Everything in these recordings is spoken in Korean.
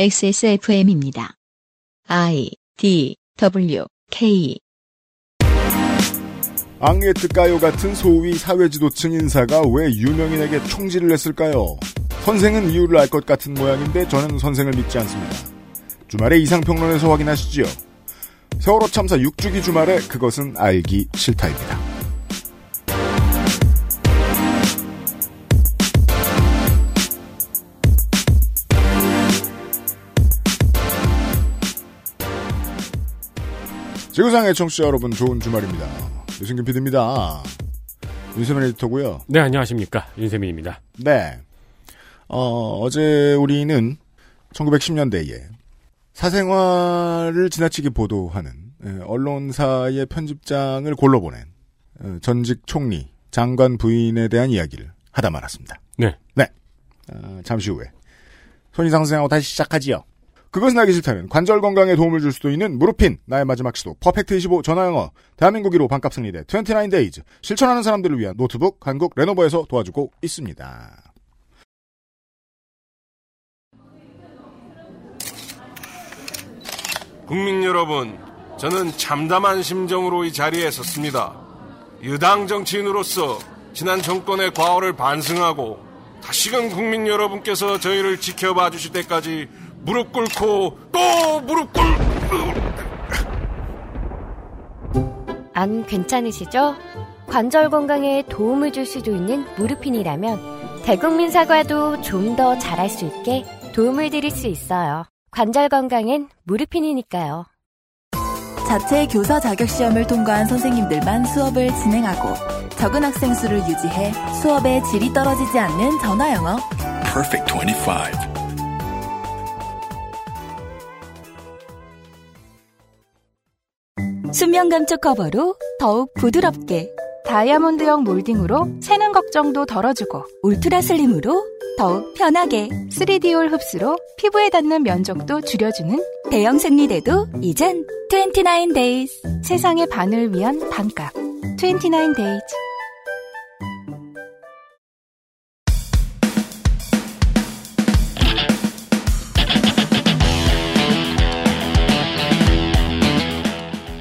XSFM입니다. I D W K 앙리에트가요 같은 소위 사회지도층 인사가 왜 유명인에게 총질을 했을까요? 선생은 이유를 알 것 같은 모양인데 저는 선생을 믿지 않습니다. 주말에 이상평론에서 확인하시지요. 세월호 참사 6주기 주말에 그것은 알기 싫다입니다. 지구상의 청취자 여러분 좋은 주말입니다. 유승균 PD입니다. 윤세민 에디터고요. 네, 안녕하십니까. 윤세민입니다. 네. 어, 어제 우리는 1910년대에 사생활을 지나치게 보도하는 예, 언론사의 편집장을 골라보낸 어, 전직 총리, 장관 부인에 대한 이야기를 하다 말았습니다. 네. 네. 어, 잠시 후에 손희상 선생하고 다시 시작하지요. 그것은 알기 싫다면 관절 건강에 도움을 줄 수도 있는 무릎핀 나의 마지막 시도 Perfect 25 전화영어 대한민국 1호 반값 승리대 29days 실천하는 사람들을 위한 노트북 한국 레노버에서 도와주고 있습니다. 국민 여러분, 저는 참담한 심정으로 이 자리에 섰습니다. 여당 정치인으로서 지난 정권의 과오를 반성하고 다시금 국민 여러분께서 저희를 지켜봐 주실 때까지 무릎 꿇고 또 무릎 꿇... 안 괜찮으시죠? 관절 건강에 도움을 줄 수도 있는 무르핀이라면 대국민 사과도 좀 더 잘할 수 있게 도움을 드릴 수 있어요. 관절 건강엔 무르핀이니까요. 자체 교사 자격 시험을 통과한 선생님들만 수업을 진행하고 적은 학생 수를 유지해 수업의 질이 떨어지지 않는 전화 영어. Perfect 25. 수면 감촉 커버로 더욱 부드럽게 다이아몬드형 몰딩으로 새는 걱정도 덜어주고 울트라 슬림으로 더욱 편하게 3D올 흡수로 피부에 닿는 면적도 줄여주는 대형 생리대도 이젠 29days 세상의 반을 위한 반값. 29days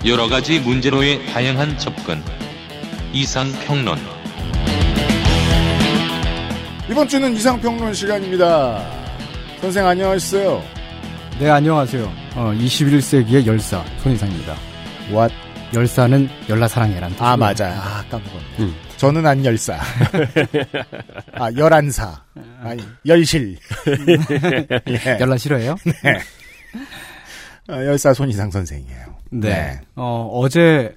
여러 가지 문제로의 다양한 접근. 이상 평론. 이번 주는 이상평론 시간입니다. 선생 안녕하세요. 네, 안녕하세요. 어, 21세기의 열사, 손희상입니다. What? 열사는 열라사랑해란 뜻이고요. 아, 맞아. 아, 까먹었네. 음. 저는 안 열사. 아, 열한사. 아니, 열실. 예. 열라 싫어해요? 네. 어, 열사 손희상 선생이에요. 네. 어, 어제,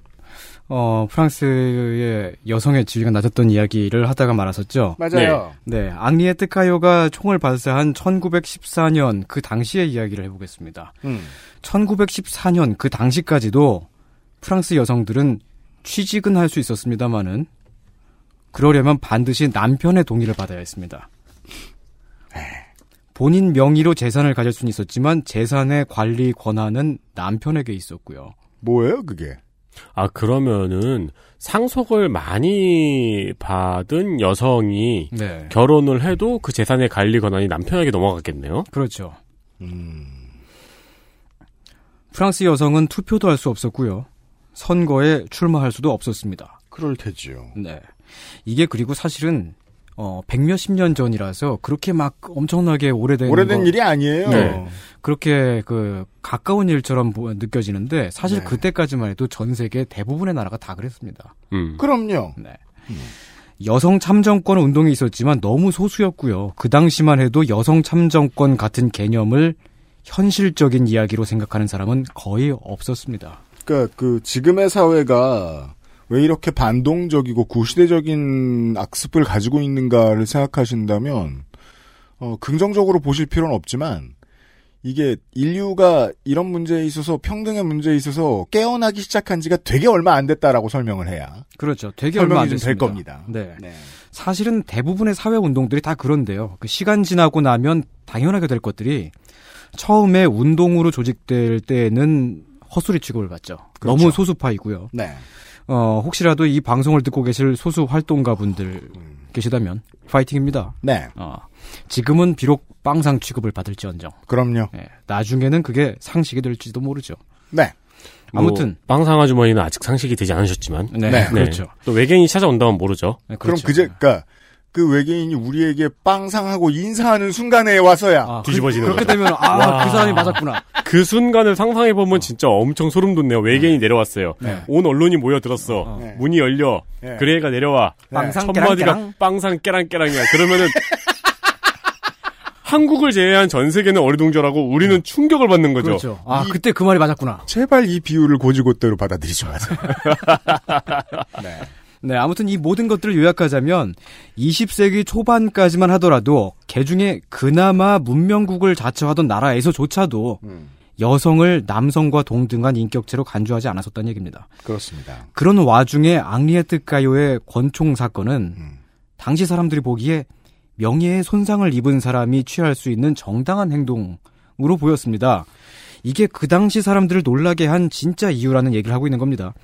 어, 프랑스의 여성의 지위가 낮았던 이야기를 하다가 말았었죠. 맞아요. 네. 앙리에트 카요가 총을 발사한 1914년 그 당시의 이야기를 해보겠습니다. 음. 1914년 그 당시까지도 프랑스 여성들은 취직은 할 수 있었습니다마는 그러려면 반드시 남편의 동의를 받아야 했습니다. 본인 명의로 재산을 가질 수는 있었지만 재산의 관리 권한은 남편에게 있었고요. 뭐예요, 그게? 아, 그러면은 상속을 많이 받은 여성이 네. 결혼을 해도 그 재산의 관리 권한이 남편에게 넘어갔겠네요. 그렇죠. 음. 프랑스 여성은 투표도 할 수 없었고요. 선거에 출마할 수도 없었습니다. 그럴 테지요. 네. 이게 그리고 사실은 어, 백몇십 년 전이라서 그렇게 막 엄청나게 오래된 오래된 거- 일이 아니에요. 네. 그렇게 그 가까운 일처럼 보- 느껴지는데 사실 네. 그때까지만 해도 전 세계 대부분의 나라가 다 그랬습니다. 음. 그럼요. 네. 여성 참정권 운동이 있었지만 너무 소수였고요. 그 당시만 해도 여성 참정권 같은 개념을 현실적인 이야기로 생각하는 사람은 거의 없었습니다. 그러니까 그 지금의 사회가 왜 이렇게 반동적이고 구시대적인 악습을 가지고 있는가를 생각하신다면 어, 긍정적으로 보실 필요는 없지만 이게 인류가 이런 문제에 있어서 평등의 문제에 있어서 깨어나기 시작한 지가 되게 얼마 안 됐다라고 설명을 해야 그렇죠. 되게 얼마 설명이 안좀될 됐습니다. 겁니다. 네. 네. 사실은 대부분의 사회 운동들이 다 그런데요. 그 시간 지나고 나면 당연하게 될 것들이 처음에 운동으로 조직될 때는 헛소리 취급을 받죠. 그렇죠. 너무 소수파이고요. 네. 어, 혹시라도 이 방송을 듣고 계실 소수 활동가 분들 음. 계시다면 파이팅입니다. 네. 어, 지금은 비록 빵상 취급을 받을지언정. 그럼요. 예, 나중에는 그게 상식이 될지도 모르죠. 네. 아무튼 뭐, 빵상 아주머니는 아직 상식이 되지 않으셨지만 네, 네. 그렇죠. 또 외계인이 찾아온다면 모르죠. 네, 그럼 그렇죠. 그제 그니까 그 외계인이 우리에게 빵상하고 인사하는 순간에 와서야 아, 뒤집어지는 그, 렇게 거죠. 되면 아 와. 그 사람이 맞았구나. 그 순간을 상상해 보면 진짜 엄청 소름 돋네요. 외계인이 내려왔어요. 네. 온 언론이 모여 들었어. 네. 문이 열려. 네. 그 애가 내려와. 빵상 첫 마디가 깨랑깨랑. 빵상 깨랑깨랑이야. 그러면은 한국을 제외한 전 세계는 어리둥절하고 우리는 충격을 받는 거죠. 그렇죠. 아 이- 그때 그 말이 맞았구나. 제발 이 비유를 고지고대로 받아들이지 마세요. 네. 네, 아무튼 이 모든 것들을 요약하자면 20세기 초반까지만 하더라도 개중에 그나마 문명국을 자처하던 나라에서조차도 음, 여성을 남성과 동등한 인격체로 간주하지 않았었다는 얘기입니다. 그렇습니다. 그런 와중에 앙리에트 가요의 권총 사건은 음. 당시 사람들이 보기에 명예의 손상을 입은 사람이 취할 수 있는 정당한 행동으로 보였습니다. 이게 그 당시 사람들을 놀라게 한 진짜 이유라는 얘기를 하고 있는 겁니다.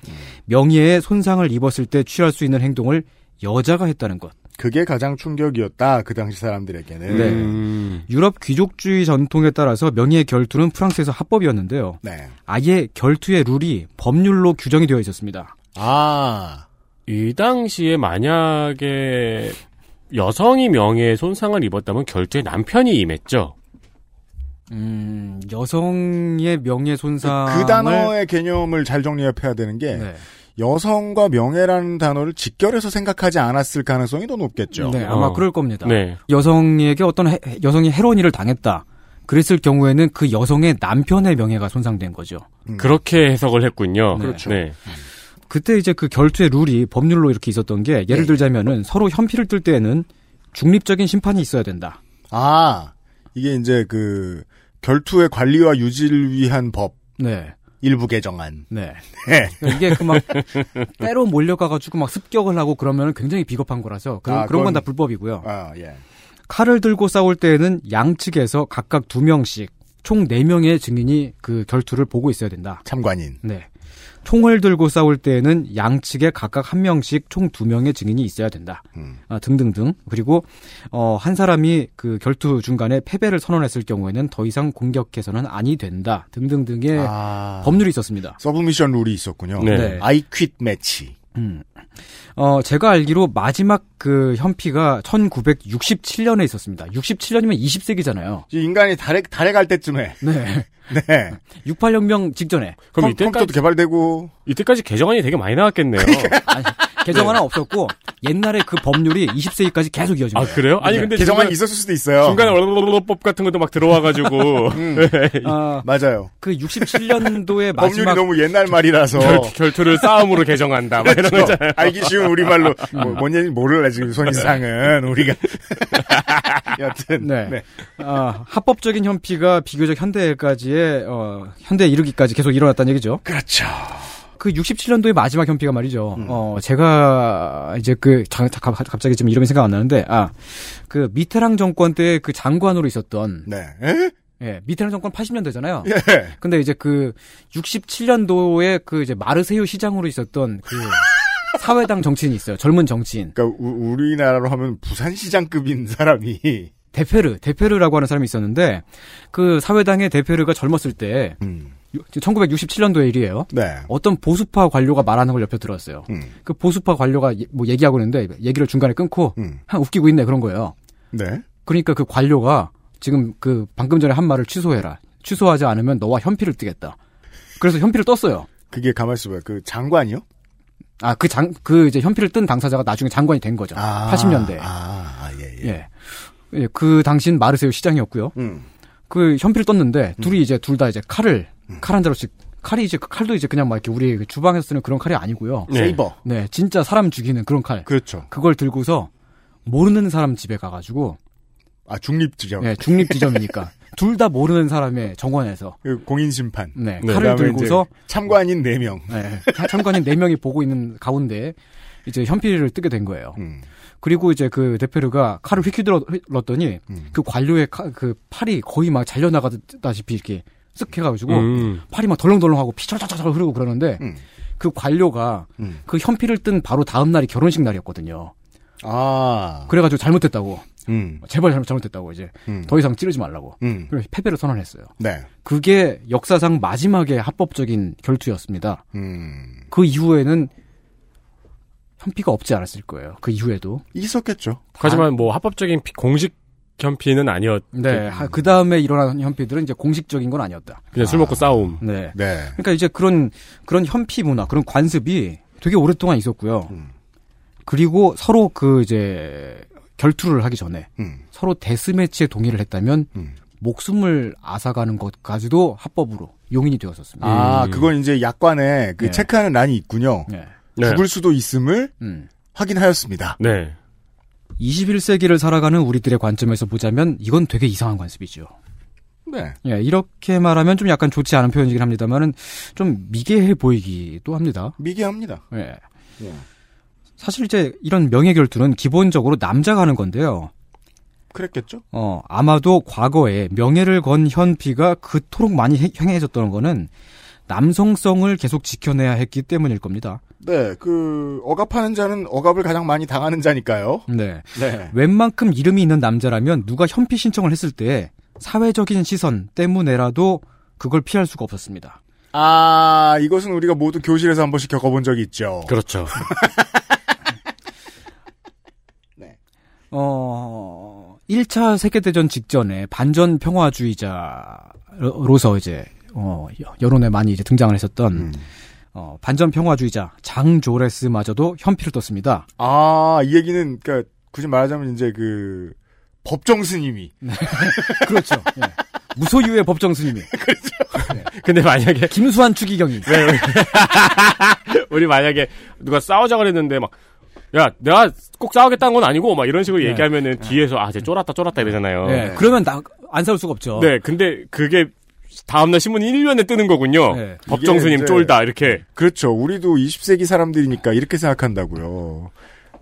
명예의 손상을 입었을 때 취할 수 있는 행동을 여자가 했다는 것. 그게 가장 충격이었다. 그 당시 사람들에게는. 네. 음, 유럽 귀족주의 전통에 따라서 명예의 결투는 프랑스에서 합법이었는데요. 네. 아예 결투의 룰이 법률로 규정이 되어 있었습니다. 아. 이 당시에 만약에 여성이 명예에 손상을 입었다면 결투에 남편이 임했죠. 음, 여성의 명예 손상을 그 단어의 개념을 잘 정리해야 되는 게 네. 여성과 명예라는 단어를 직결해서 생각하지 않았을 가능성이 더 높겠죠. 네, 아마 어. 그럴 겁니다. 네. 여성에게 어떤 해- 여성이 해로운 일을 당했다. 그랬을 경우에는 그 여성의 남편의 명예가 손상된 거죠. 음. 그렇게 해석을 했군요. 네. 그렇죠. 네. 그때 이제 그 결투의 룰이 법률로 이렇게 있었던 게 예를 네. 들자면은 서로 현피를 뜰 때에는 중립적인 심판이 있어야 된다. 아, 이게 이제 그 결투의 관리와 유지를 위한 법 네. 일부 개정안. 네. 네. 그러니까 이게 그막 때로 몰려가가지고 막 습격을 하고 그러면 굉장히 비겁한 거라서 그, 아, 그런 건 다 불법이고요. 아, 예. 칼을 들고 싸울 때에는 양측에서 각각 두 명씩 총네 명의 증인이 그 결투를 보고 있어야 된다. 참관인. 네. 총을 들고 싸울 때에는 양측에 각각 한 명씩 총 두 명의 증인이 있어야 된다. 음. 아, 등등등. 그리고 어, 한 사람이 그 결투 중간에 패배를 선언했을 경우에는 더 이상 공격해서는 아니 된다. 등등등의 아. 법률이 있었습니다. submission 룰이 있었군요. 네. 네. I quit match. 음. 어, 제가 알기로 마지막 그 현피가 1967년에 있었습니다. 67년이면 20세기잖아요. 이제 인간이 달에 달에 갈 때쯤에 네. 네. 68혁명 직전에. 그럼 컴, 이때까지 컴퓨터도 개발되고 이때까지 개정안이 되게 많이 나왔겠네요. 아니, 개정안은 없었고 옛날에 그 법률이 20세기까지 계속 이어진 아. 그래요? 아니 근데 개정안이 중간, 있었을 수도 있어요. 중간에 얼법 같은 것도 막 들어와가지고 아, 맞아요. 그 67년도의 법률이 마지막 너무 옛날 말이라서 결, 결투를 싸움으로 개정한다. 막 이런 그렇죠. 거잖아요. 알기 쉬운 우리 말로 뭐, 뭔 얘기 모를라 지금 손이상은 우리가 여튼 네. 네. 아, 합법적인 현피가 비교적 현대까지의 어, 현대에 이르기까지 계속 일어났다는 얘기죠. 그렇죠. 그 67년도의 마지막 현피가 말이죠. 음. 어, 제가 이제 그 자, 자, 갑자기 지금 이름이 생각 안 나는데 아, 그 미테랑 정권 때 그 장관으로 있었던 네. 에? 예, 미테랑 정권 80년대잖아요. 예. 근데 이제 그 67년도에 그 이제 마르세유 시장으로 있었던 그 사회당 정치인이 있어요. 젊은 정치인. 그러니까 우, 우리나라로 하면 부산시장급인 사람이 데페르, 데페르라고 하는 사람이 있었는데 그 사회당의 데페르가 젊었을 때 음. 1967년도의 일이에요. 네. 어떤 보수파 관료가 말하는 걸 옆에 들었어요. 음. 그 보수파 관료가 예- 뭐 얘기하고 있는데 얘기를 중간에 끊고 음. 한 웃기고 있네 그런 거예요. 네. 그러니까 그 관료가 지금 그 방금 전에 한 말을 취소해라. 취소하지 않으면 너와 현피를 뜨겠다. 그래서 현피를 떴어요. 그게 가만 있어봐요. 그 장관이요? 아, 그 장, 그 이제 현피를 뜬 당사자가 나중에 장관이 된 거죠. 아, 80년대. 아, 아, 예, 예. 예. 예, 그 당시는 마르세유 시장이었고요. 음. 그 현피를 떴는데 둘이 이제 둘 다 이제 칼을 음. 칼한 자루씩 칼이 이제 그 칼도 이제 그냥 막 이렇게 우리 그 주방에서 쓰는 그런 칼이 아니고요. 네. 세이버. 네, 진짜 사람 죽이는 그런 칼. 그렇죠. 그걸 들고서 모르는 사람 집에 가가지고 아, 중립 지점. 예, 중립 지점이니까 둘 다 모르는 사람의 정원에서 그 공인 심판. 네, 네, 칼을 들고서 참관인 4 명. 네, 참관인 4 명이 보고 있는 가운데 이제 현피를 뜨게 된 거예요. 음. 그리고 이제 그 데페르가 칼을 휘휘둘렀더니 음. 그 관료의 칼- 그 팔이 거의 막 잘려나가다시피 이렇게 쓱 해가지고 음. 팔이 막 덜렁덜렁하고 피 철철철 흐르고 그러는데 음. 그 관료가 음. 그 현피를 뜬 바로 다음 날이 결혼식 날이었거든요. 아. 그래가지고 잘못됐다고. 음. 제발 잘못 잘못됐다고 이제 음. 더 이상 찌르지 말라고. 음. 그래서 패배를 선언했어요. 네. 그게 역사상 마지막의 합법적인 결투였습니다. 음. 그 이후에는 현피가 없지 않았을 거예요. 그 이후에도. 있었겠죠. 하지만 뭐 합법적인 피- 공식 현피는 아니었. 네. 그 다음에 일어난 현피들은 이제 공식적인 건 아니었다. 그냥 술 먹고 싸움. 네. 네. 그러니까 이제 그런 그런 현피 문화, 그런 관습이 되게 오랫동안 있었고요. 음. 그리고 서로 그 이제 결투를 하기 전에 음. 서로 데스매치에 동의를 했다면 음. 목숨을 앗아가는 것까지도 합법으로 용인이 되었었습니다. 아, 음. 그건 이제 약관에 그 네. 체크하는 란이 있군요. 네. 네. 죽을 수도 있음을 음. 확인하였습니다. 네. 21세기를 살아가는 우리들의 관점에서 보자면 이건 되게 이상한 관습이죠. 네. 예, 이렇게 말하면 좀 약간 좋지 않은 표현이긴 합니다만은 좀 미개해 보이기도 합니다. 미개합니다. 예. 예. 사실 이제 이런 명예 결투는 기본적으로 남자가 하는 건데요. 그랬겠죠? 어, 아마도 과거에 명예를 건 현피가 그토록 많이 해- 행해졌던 거는 남성성을 계속 지켜내야 했기 때문일 겁니다. 네, 그 억압하는 자는 억압을 가장 많이 당하는 자니까요. 네. 네. 웬만큼 이름이 있는 남자라면 누가 현피 신청을 했을 때 사회적인 시선 때문에라도 그걸 피할 수가 없었습니다. 아, 이것은 우리가 모두 교실에서 한 번씩 겪어본 적이 있죠. 그렇죠. 어, 1차 세계대전 직전에 반전 평화주의자로서 이제, 어, 여- 여론에 많이 이제 등장을 했었던, 음. 어, 반전 평화주의자 장 조레스마저도 현피를 떴습니다. 아, 이 얘기는 그러니까 굳이 말하자면 이제 그 법정 스님이 그렇죠. 예. 무소유의 법정 스님이. 근데 만약에 김수환 추기경이. 네, 우리, 우리 만약에 누가 싸우자 그랬는데 막, 야, 내가 꼭 싸우겠다는 건 아니고, 막 이런 식으로 네. 얘기하면은 뒤에서, 아, 쟤 쫄았다, 쫄았다 이러잖아요. 예. 그러면 나, 안 싸울 수가 없죠. 네, 근데 그게 다음날 신문 1면에 뜨는 거군요. 네. 법정스님 이제- 쫄다, 이렇게. 그렇죠. 우리도 20세기 사람들이니까 이렇게 생각한다고요.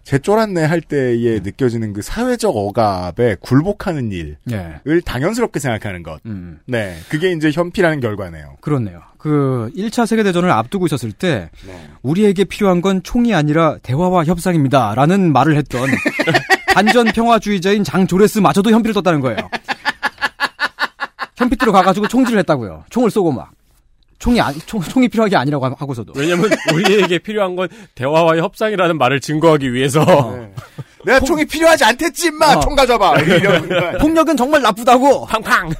제 쫄았네 할 때에 느껴지는 그 사회적 억압에 굴복하는 일을 예. 당연스럽게 생각하는 것. 음. 네. 그게 이제 현피라는 결과네요. 그렇네요. 그 1차 세계대전을 앞두고 있었을 때 네. 우리에게 필요한 건 총이 아니라 대화와 협상입니다. 라는 말을 했던 반전 평화주의자인 장 조레스마저도 현피를 떴다는 거예요. 현피띠로 가가지고 총질을 했다고요. 총을 쏘고 막. 총이, 아, 총, 총이 필요한 게 아니라고 하고서도. 왜냐면 우리에게 필요한 건 대화와 협상이라는 말을 증거하기 위해서. 네. 내가 총이 필요하지 않댔지, 임마! 어. 총 가져봐! 폭력은 정말 나쁘다고! 팡팡!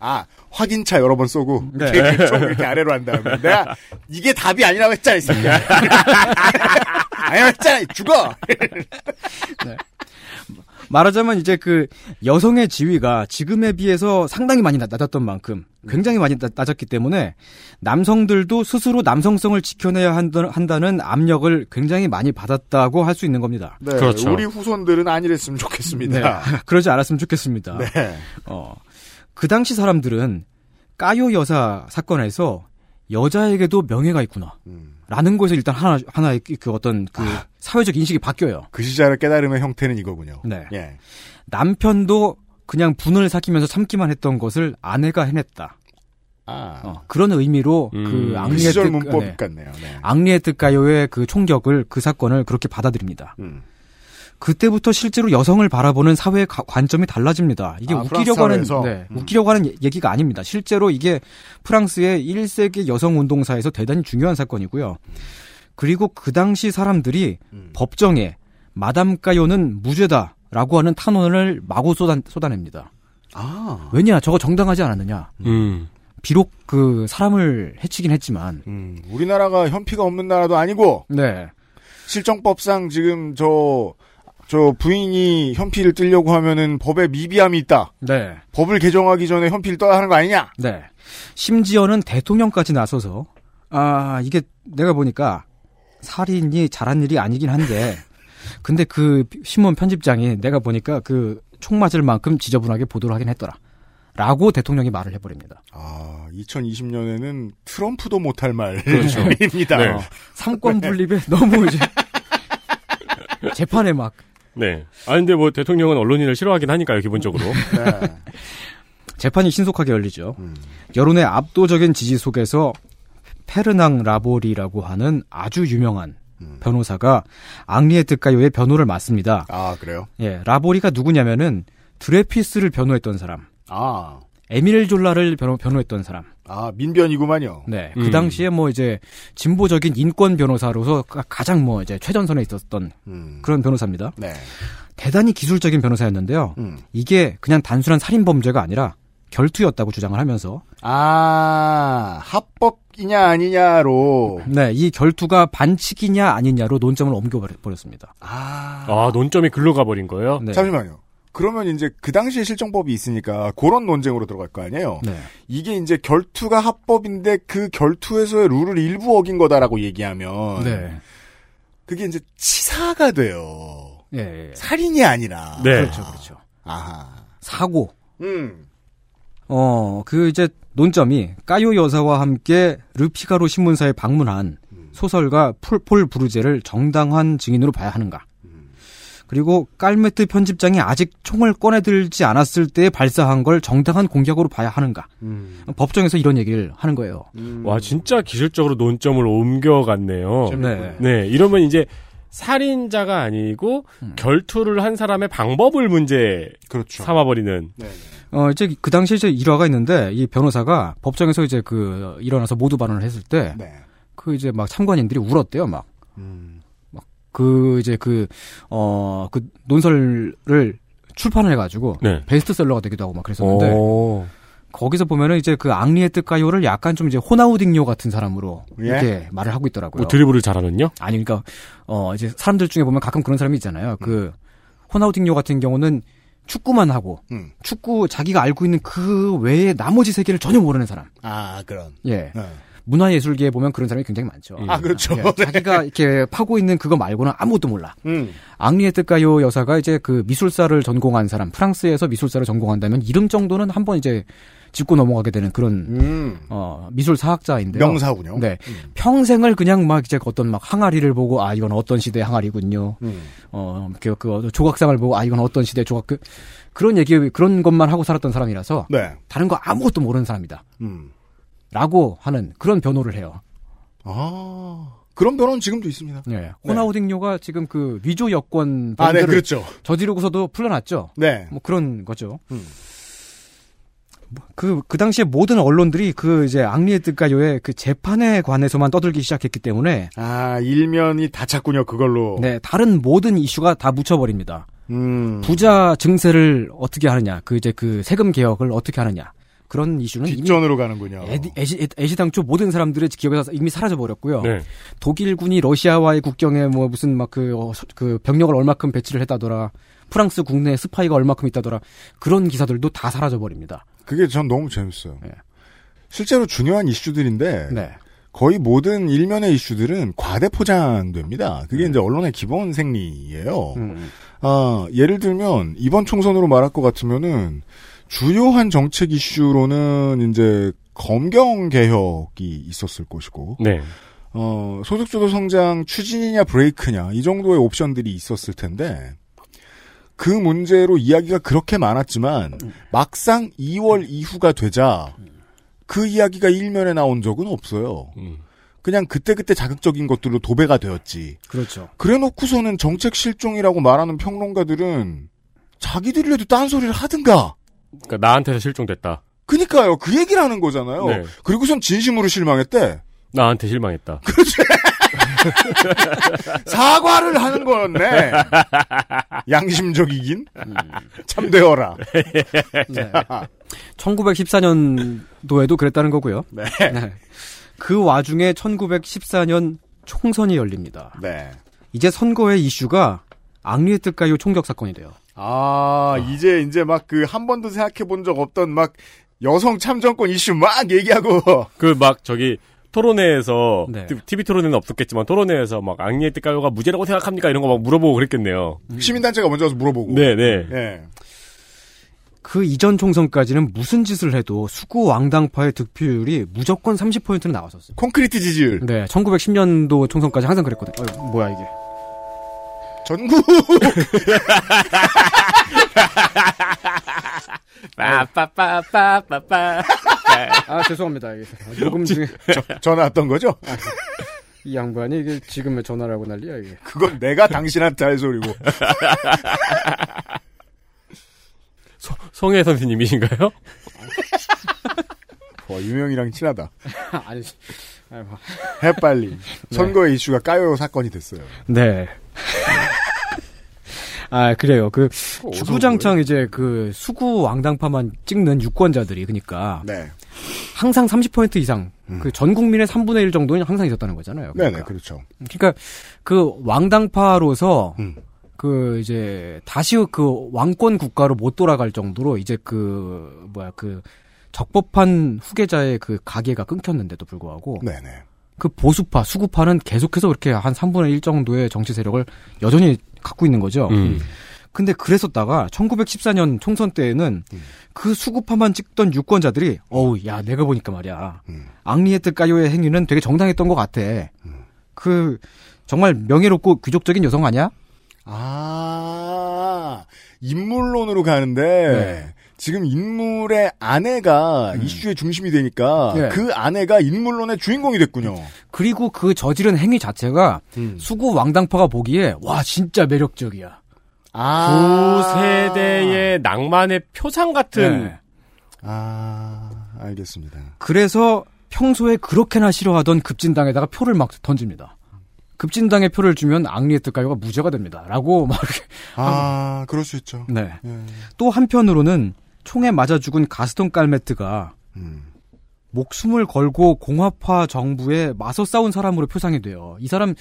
아, 확인차 여러 번 쏘고, 네. 이렇게 총 이렇게 아래로 한 다음에. 내가, 이게 답이 아니라고 했잖아, 이 새끼야. 아니라고 했잖아, 죽어! 말하자면 이제 그 여성의 지위가 지금에 비해서 상당히 많이 낮- 낮았던 만큼 굉장히 많이 낮- 낮았기 때문에 남성들도 스스로 남성성을 지켜내야 한다- 한다는 압력을 굉장히 많이 받았다고 할 수 있는 겁니다. 네, 그렇죠. 우리 후손들은 아니랬으면 네. 좋겠습니다. 그러지 않았으면 좋겠습니다. 네. 어, 그 당시 사람들은 까요 여사 사건에서 여자에게도 명예가 있구나. 음. 라는 것에 일단 하나, 하나의 그- 그 어떤 그 사회적 인식이 바뀌어요. 그 시절의 깨달음의 형태는 이거군요. 네. 예. 남편도 그냥 분을 삭히면서 참기만 했던 것을 아내가 해냈다. 아. 어, 그런 의미로 음, 그그 앙리에트 시절 문법 네. 같네요. 네. 앙리에트 가요의 그 총격을 그 사건을 그렇게 받아들입니다. 음. 그때부터 실제로 여성을 바라보는 사회의 가- 관점이 달라집니다. 이게 아, 웃기려고 하는? 네, 음. 웃기려고 하는 얘- 얘기가 아닙니다. 실제로 이게 프랑스의 1세기 여성 운동사에서 대단히 중요한 사건이고요. 그리고 그 당시 사람들이 음. 법정에 마담 까요는 무죄다 라고 하는 탄원을 마구 쏟아, 쏟아냅니다. 아. 왜냐? 저거 정당하지 않았느냐? 음. 비록 그 사람을 해치긴 했지만 음, 우리나라가 현피가 없는 나라도 아니고, 네. 실정법상 지금 저, 저 부인이 현피를 뜨려고 하면은 법에 미비함이 있다. 네. 법을 개정하기 전에 현피를 떠야 하는 거 아니냐? 네. 심지어는 대통령까지 나서서 아 이게 내가 보니까 살인이 잘한 일이 아니긴 한데 근데 그 신문 편집장이 내가 보니까 그 총 맞을 만큼 지저분하게 보도를 하긴 했더라. 라고 대통령이 말을 해버립니다. 아, 2020년에는 트럼프도 못할 말입니다. 네. 삼권 분립에 너무 이제 재판에 막 네. 아, 근데 뭐 대통령은 언론인을 싫어하긴 하니까요, 기본적으로. 네. 재판이 신속하게 열리죠. 음. 여론의 압도적인 지지 속에서 페르낭 라보리라고 하는 아주 유명한 음. 변호사가 앙리에트 가요의 변호를 맡습니다. 아, 그래요? 예, 라보리가 누구냐면은 드레피스를 변호했던 사람, 아, 에밀 졸라를 변호, 변호했던 사람. 아, 민변이구만요. 네, 음. 그 당시에 뭐 이제 진보적인 인권 변호사로서 가- 가장 뭐 이제 최전선에 있었던 음. 그런 변호사입니다. 네. 대단히 기술적인 변호사였는데요. 음. 이게 그냥 단순한 살인 범죄가 아니라 결투였다고 주장을 하면서 아, 합법 이냐 아니냐로. 네, 이 결투가 반칙이냐 아니냐로 논점을 옮겨버렸습니다. 아. 아, 논점이 글로 가버린 거예요? 네. 잠시만요. 그러면 이제 그 당시에 실정법이 있으니까 그런 논쟁으로 들어갈 거 아니에요? 네. 이게 이제 결투가 합법인데 그 결투에서의 룰을 일부 어긴 거다라고 얘기하면 네. 그게 이제 치사가 돼요. 예, 예. 살인이 아니라. 네. 그렇죠, 그렇죠. 아하. 사고. 음. 어, 그 이제 논점이 까요 여사와 함께 르피가로 신문사에 방문한 소설가 폴, 폴 브루제를 정당한 증인으로 봐야 하는가. 그리고 깔메트 편집장이 아직 총을 꺼내들지 않았을 때 발사한 걸 정당한 공격으로 봐야 하는가. 음. 법정에서 이런 얘기를 하는 거예요. 와, 진짜 기술적으로 논점을 옮겨갔네요. 네. 네, 이러면 이제 살인자가 아니고 음. 결투를 한 사람의 방법을 문제 그렇죠. 삼아버리는. 네. 어, 이제 그 당시에 이제 일화가 있는데 이 변호사가 법정에서 이제 그 일어나서 모두 발언을 했을 때 네. 그 이제 막 참관인들이 울었대요, 막. 음. 그 이제 그 어 그 논설을 출판을 해가지고 네. 베스트셀러가 되기도 하고 막 그랬었는데 오. 거기서 보면은 이제 그 앙리에트가요를 약간 좀 이제 호나우딩요 같은 사람으로 예? 이렇게 말을 하고 있더라고요. 뭐 드리블을 잘하는요? 아니 그러니까 어 이제 사람들 중에 보면 가끔 그런 사람이 있잖아요. 그 호나우딩요 같은 경우는 축구만 하고 음. 축구 자기가 알고 있는 그 외에 나머지 세계를 전혀 모르는 사람. 아, 그런. 예. 네. 문화예술계에 보면 그런 사람이 굉장히 많죠. 아, 그렇죠. 예, 자기가 이렇게 파고 있는 그거 말고는 아무것도 몰라. 음. 앙리에트 가요 여사가 이제 그 미술사를 전공한 사람, 프랑스에서 미술사를 전공한다면 이름 정도는 한번 이제 짚고 넘어가게 되는 그런 음. 어 미술 사학자인데요. 명사군요. 네. 평생을 그냥 막 이제 어떤 막 항아리를 보고 아 이건 어떤 시대의 항아리군요. 음. 어, 그, 그 조각상을 보고 아 이건 어떤 시대 의 조각 그 그런 얘기 그런 것만 하고 살았던 사람이라서 네. 다른 거 아무것도 모르는 사람이다. 음. 라고 하는 그런 변호를 해요. 아. 그런 변호는 지금도 있습니다. 예. 호나우딩요가 지금 그 위조 여권 아, 네, 그렇죠. 저지르고서도 풀려났죠. 네. 뭐 그런 거죠. 음. 그, 그 당시에 모든 언론들이 그 이제 앙리에트가요의 그 재판에 관해서만 떠들기 시작했기 때문에 아, 일면이 다 찼군요, 그걸로. 네, 다른 모든 이슈가 다 묻혀버립니다. 음. 부자 증세를 어떻게 하느냐, 그 이제 그 세금 개혁을 어떻게 하느냐. 그런 이슈는 뒷전으로 가는군요. 애시, 애시 당초 모든 사람들의 기억에서 이미 사라져 버렸고요. 네. 독일군이 러시아와의 국경에 뭐 무슨 막그 그 병력을 얼마큼 배치를 했다더라. 프랑스 국내에 스파이가 얼마큼 있다더라. 그런 기사들도 다 사라져 버립니다. 그게 전 너무 재밌어요. 네. 실제로 중요한 이슈들인데 네. 거의 모든 일면의 이슈들은 과대 포장됩니다. 그게 이제 언론의 기본 생리예요. 음. 아, 예를 들면 이번 총선으로 말할 것 같으면은 주요한 정책 이슈로는 이제 검경 개혁이 있었을 것이고 네. 어, 소득주도 성장 추진이냐 브레이크냐 이 정도의 옵션들이 있었을 텐데 그 문제로 이야기가 그렇게 많았지만 막상 2월 이후가 되자 그 이야기가 일면에 나온 적은 없어요. 음. 그냥 그때그때 자극적인 것들로 도배가 되었지. 그렇죠. 그래 놓고서는 정책 실종이라고 말하는 평론가들은 자기들이라도 딴소리를 하든가. 그러니까 나한테서 실종됐다. 그니까요. 그 얘기를 하는 거잖아요. 네. 그리고선 진심으로 실망했대. 나한테 실망했다. 사과를 하는 거였네. 양심적이긴. 음. 참되어라. 네. 1914년도에도 그랬다는 거고요. 네. 그 와중에 1914년 총선이 열립니다. 네. 이제 선거의 이슈가 앙리에트가요 총격 사건이 돼요. 아, 이제, 이제 막 그 한 번도 생각해 본 적 없던 막 여성 참정권 이슈 막 얘기하고. 그 막 저기 토론회에서 네. TV 토론회는 없었겠지만 토론회에서 막 앙리에트 가요가 무죄라고 생각합니까 이런 거 막 물어보고 그랬겠네요. 시민단체가 먼저 와서 물어보고. 네, 네. 예. 그 이전 총선까지는 무슨 짓을 해도 수구 왕당파의 득표율이 무조건 30%는 나왔었어요. 콘크리트 지지율. 네, 1910년도 총선까지 항상 그랬거든요. 어, 뭐야 이게? 전국. 빠빠빠빠빠빠. 아 죄송합니다. 이게 녹음 중에 저- 전화 왔던 거죠? 이 양반이 이게 지금 왜 전화를 하고 난리야 이게. 그건 내가 당신한테 할 소리고. 송혜 선생님이신가요? 와, 유명이랑 친하다. 아니, 뭐. 해 빨리. 선거의 이슈가 까요 사건이 됐어요. 네. 아 그래요. 그 주구장창 이제 그 수구 왕당파만 찍는 유권자들이 그러니까 네. 항상 30% 이상 그전 국민의 3분의 1 정도는 항상 있었다는 거잖아요. 네네, 그렇죠. 그러니까 그 왕당파로서 음. 그 이제 다시 그 왕권 국가로 못 돌아갈 정도로 이제 그 뭐야 그 적법한 후계자의 그 가계가 끊겼는데도 불구하고 네네. 그 보수파 수구파는 계속해서 그렇게 한 3분의 1 정도의 정치 세력을 여전히 갖고 있는 거죠. 음. 근데 그랬었다가 1914년 총선 때에는 그 수구파만 찍던 유권자들이 어우 야 내가 보니까 말이야 앙리에트 까요의 행위는 되게 정당했던 것 같아. 그 정말 명예롭고 귀족적인 여성 아니야? 아, 인물론으로 가는데, 네. 지금 인물의 아내가 이슈의 중심이 되니까, 네. 그 아내가 인물론의 주인공이 됐군요. 그리고 그 저지른 행위 자체가 음. 수구 왕당파가 보기에 와 진짜 매력적이야. 그 세대의 낭만의 표상 같은 네. 아, 알겠습니다. 그래서 평소에 그렇게나 싫어하던 급진당에다가 표를 막 던집니다. 급진당에 표를 주면 앙리에트 가요가 무죄가 됩니다. 라고 막 이렇게 아, 그럴 수 있죠. 네. 예. 또 한편으로는 총에 맞아 죽은 가스톤 깔메트가 음. 목숨을 걸고 공화파 정부에 맞서 싸운 사람으로 표상이 돼요. 이 사람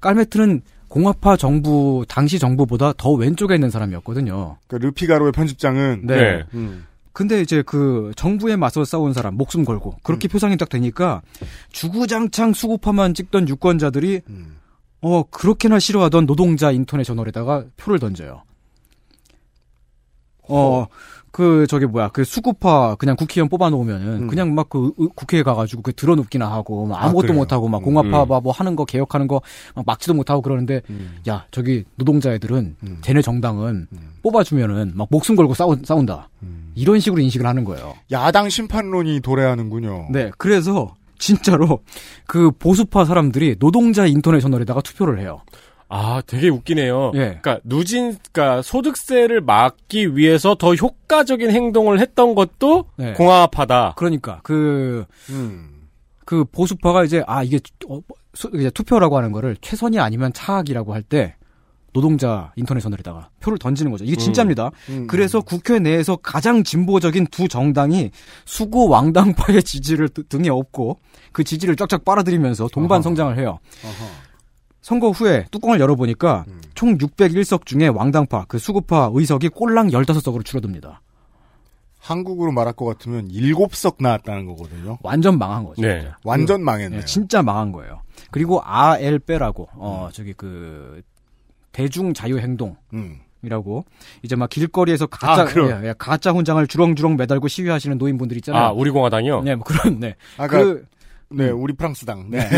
깔메트는 공화파 정부 당시 정부보다 더 왼쪽에 있는 사람이었거든요. 그러니까 르피가로의 편집장은, 네. 네. 음. 근데 이제 그 정부에 맞서 싸운 사람 목숨 걸고 그렇게 표상이 딱 되니까 주구장창 수구파만 찍던 유권자들이 음. 어 그렇게나 싫어하던 노동자 인터내셔널에다가 표를 던져요. 어 그 저기 뭐야 그 수구파 그냥 국회의원 뽑아놓으면은 음. 그냥 막 그 국회에 가가지고 그 들어눕기나 하고 막 아, 아무것도 그래요? 못하고 막 음. 공화파 음. 막뭐 하는 거 개혁하는 거 막 막지도 못하고 그러는데 음. 야 저기 노동자 애들은 음. 쟤네 정당은 음. 뽑아주면은 막 목숨 걸고 싸우, 싸운다 음. 이런 식으로 인식을 하는 거예요. 야당 심판론이 도래하는군요. 네, 그래서 진짜로 그 보수파 사람들이 노동자 인터내셔널에다가 투표를 해요. 아, 되게 웃기네요. 예. 그러니까 누진, 그러니까 소득세를 막기 위해서 더 효과적인 행동을 했던 것도 네. 공화파다. 그러니까 그, 음. 그 보수파가 이제 아 이게 어, 수- 이제 투표라고 하는 거를 최선이 아니면 차악이라고 할 때 노동자 인터내셔널에다가 표를 던지는 거죠. 이게 진짜입니다. 음. 그래서 국회 내에서 가장 진보적인 두 정당이 수구 왕당파의 지지를 드- 등에 업고 그 지지를 쫙쫙 빨아들이면서 동반 성장을 해요. 어허. 선거 후에 뚜껑을 열어보니까 음. 총 601석 중에 왕당파, 그 수구파 의석이 꼴랑 15석으로 줄어듭니다. 한국으로 말할 것 같으면 일곱 석 나왔다는 거거든요. 완전 망한 거죠. 네. 진짜. 완전 그, 망했네요. 네, 진짜 망한 거예요. 그리고 아엘빼라고, 어, 저기 그, 대중자유행동. 음. 이라고 이제 막 길거리에서 가짜 아, 그럼. 예, 예, 가짜 훈장을 주렁주렁 매달고 시위하시는 노인분들 있잖아요. 아, 우리 공화당이요? 네, 뭐 그런 네. 아까 그, 네, 우리 프랑스당. 네.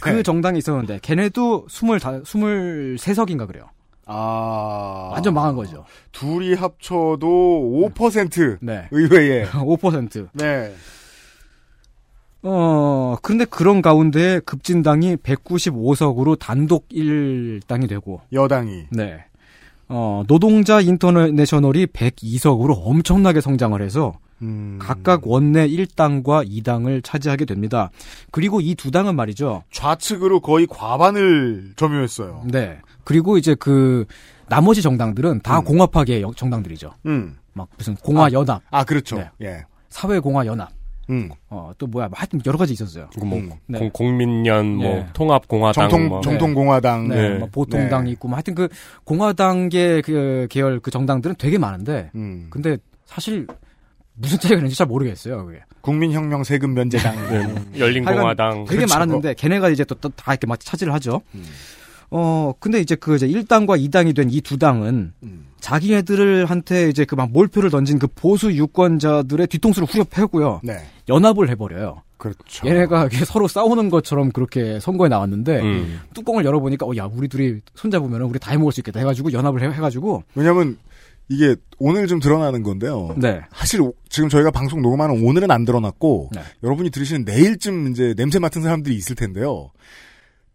그 정당이 있었는데 걔네도 20, 23석인가 그래요. 아. 완전 망한 거죠. 둘이 합쳐도 5% 네. 의회에. 5%. 네. 어, 그런데 그런 가운데 급진당이 195석으로 단독 1당이 되고, 여당이. 네. 어, 노동자 인터내셔널이 102석으로 엄청나게 성장을 해서 음. 각각 원내 1당과 2당을 차지하게 됩니다. 그리고 이 두 당은 말이죠. 좌측으로 거의 과반을 점유했어요. 네. 그리고 이제 그 나머지 정당들은 다 음. 공화파계 여- 정당들이죠. 음. 막 무슨 공화연합, 아, 그렇죠. 네. 예. 사회공화연합, 음. 어, 또 뭐야, 하여튼 여러 가지 있었어요. 그 뭐, 음. 네. 공, 공민련, 뭐, 네. 통합공화당, 정통, 뭐. 정통 공화당. 네, 네. 뭐 보통당이 네. 있고, 뭐 하여튼 그 공화당계 그 계열 그 정당들은 되게 많은데, 음. 근데 사실 무슨 차이가 있는지 잘 모르겠어요. 그게 국민혁명 세금 면제당. 네. 열린공화당. 되게 그렇죠. 많았는데 걔네가 이제 또 다 이렇게 막 차지를 하죠. 음. 어 근데 이제 그 이제 1당과 2당이 된 이 두 당은 음. 자기네들한테 이제 그 막 몰표를 던진 그 보수 유권자들의 뒤통수를 후려 패고요. 네. 연합을 해버려요. 그렇죠. 얘네가 서로 싸우는 것처럼 그렇게 선거에 나왔는데 음. 뚜껑을 열어보니까 어야 우리 둘이 손잡으면 우리 다 해먹을 수 있겠다 해가지고 연합을 해, 해가지고 왜냐면 이게 오늘 좀 드러나는 건데요. 네. 사실 오- 지금 저희가 방송 녹음하는 오늘은 안 드러났고 네. 여러분이 들으시는 내일쯤 이제 냄새 맡은 사람들이 있을 텐데요.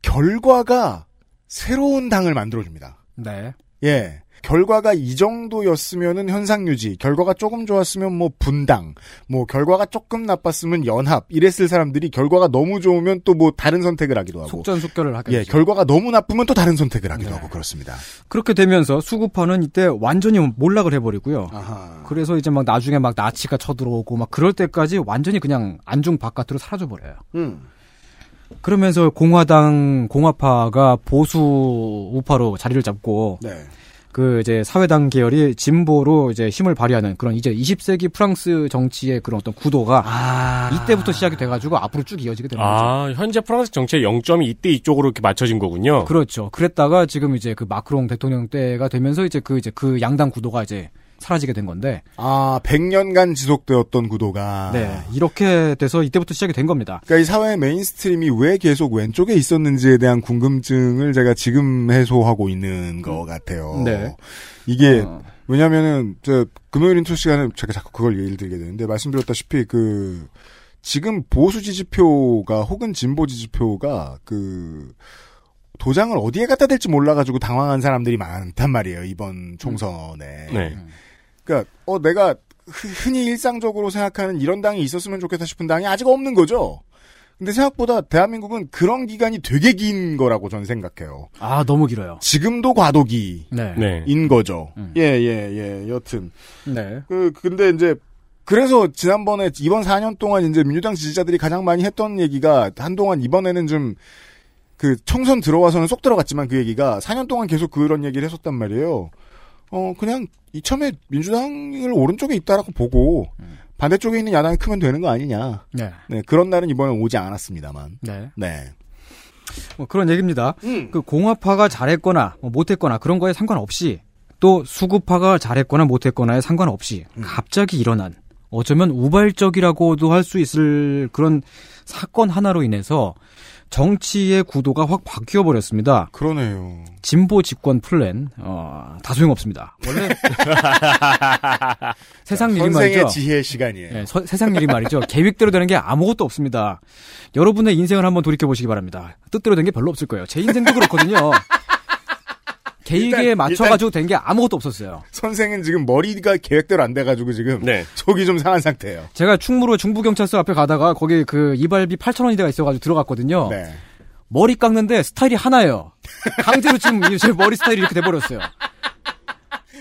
결과가 새로운 당을 만들어줍니다. 네. 예. 결과가 이 정도였으면은 현상 유지, 결과가 조금 좋았으면 뭐 분당, 뭐 결과가 조금 나빴으면 연합, 이랬을 사람들이 결과가 너무 좋으면 또 뭐 다른 선택을 하기도 하고. 속전속결을 하겠죠. 예, 결과가 너무 나쁘면 또 다른 선택을 하기도 하고 그렇습니다. 그렇게 되면서 수구파는 이때 완전히 몰락을 해버리고요. 아하. 그래서 이제 막 나중에 막 나치가 쳐들어오고 막 그럴 때까지 완전히 그냥 안중 바깥으로 사라져 버려요. 음. 그러면서 공화당 공화파가 보수 우파로 자리를 잡고 네. 그 이제 사회당 계열이 진보로 이제 힘을 발휘하는 그런 이제 20세기 프랑스 정치의 그런 어떤 구도가 이때부터 시작이 돼가지고 앞으로 쭉 이어지게 되는 거죠. 아, 현재 프랑스 정치의 0점이 이때 이쪽으로 이렇게 맞춰진 거군요. 그렇죠. 그랬다가 지금 이제 그 마크롱 대통령 때가 되면서 이제 그 이제 그 양당 구도가 이제 사라지게 된 건데. 아, 100년간 지속되었던 구도가. 네. 이렇게 돼서 이때부터 시작이 된 겁니다. 그러니까 이 사회의 mainstream이 왜 계속 왼쪽에 있었는지에 대한 궁금증을 제가 지금 해소하고 있는 것 같아요. 네. 이게 어. 왜냐면은 저 금요일 인터 시간에 제가 자꾸 그걸 예를 들게 되는데 말씀드렸다시피 그 지금 보수 지지표가 혹은 진보 지지표가 그 도장을 어디에 갖다 댈지 몰라가지고 당황한 사람들이 많단 말이에요 이번 총선에. 네. 그러니까 어 내가 흔- 흔히 일상적으로 생각하는 이런 당이 있었으면 좋겠다 싶은 당이 아직 없는 거죠. 근데 생각보다 대한민국은 그런 기간이 되게 긴 거라고 저는 생각해요. 아, 너무 길어요. 지금도 과도기인 네. 네. 거죠. 음. 예, 예, 예. 여튼. 네. 그, 근데 이제, 그래서 지난번에, 이번 4년 동안 이제 민주당 지지자들이 가장 많이 했던 얘기가 한동안 이번에는 좀, 그 총선 들어와서는 쏙 들어갔지만 그 얘기가 4년 동안 계속 그런 얘기를 했었단 말이에요. 어, 그냥 이참에 민주당을 오른쪽에 있다라고 보고 반대쪽에 있는 야당이 크면 되는 거 아니냐. 네. 네, 그런 날은 이번에 오지 않았습니다만. 네. 네. 뭐 그런 얘기입니다. 음. 그 공화파가 잘했거나 뭐 못했거나 그런 거에 상관없이 또 수구파가 잘했거나 못했거나에 상관없이 음. 갑자기 일어난 어쩌면 우발적이라고도 할 수 있을 그런 사건 하나로 인해서 정치의 구도가 확 바뀌어 버렸습니다. 그러네요. 진보 집권 플랜 어, 다 소용없습니다. 원래 세상 일이 선생의 말이죠. 지혜 시간이에요. 네, 서- 세상 일이 말이죠. 계획대로 되는 게 아무것도 없습니다. 여러분의 인생을 한번 돌이켜 보시기 바랍니다. 뜻대로 된 게 별로 없을 거예요. 제 인생도 그렇거든요. 계획에 일단- 맞춰가지고 된 게 아무것도 없었어요. 선생은 지금 머리가 계획대로 안 돼가지고 지금 네. 속이 좀 상한 상태예요. 제가 충무로 중부경찰서 앞에 가다가 거기 그 이발비 8,000원이 대가 있어가지고 들어갔거든요. 네. 머리 깎는데 스타일이 하나예요. 강제로 지금 이제 머리 스타일이 이렇게 돼버렸어요.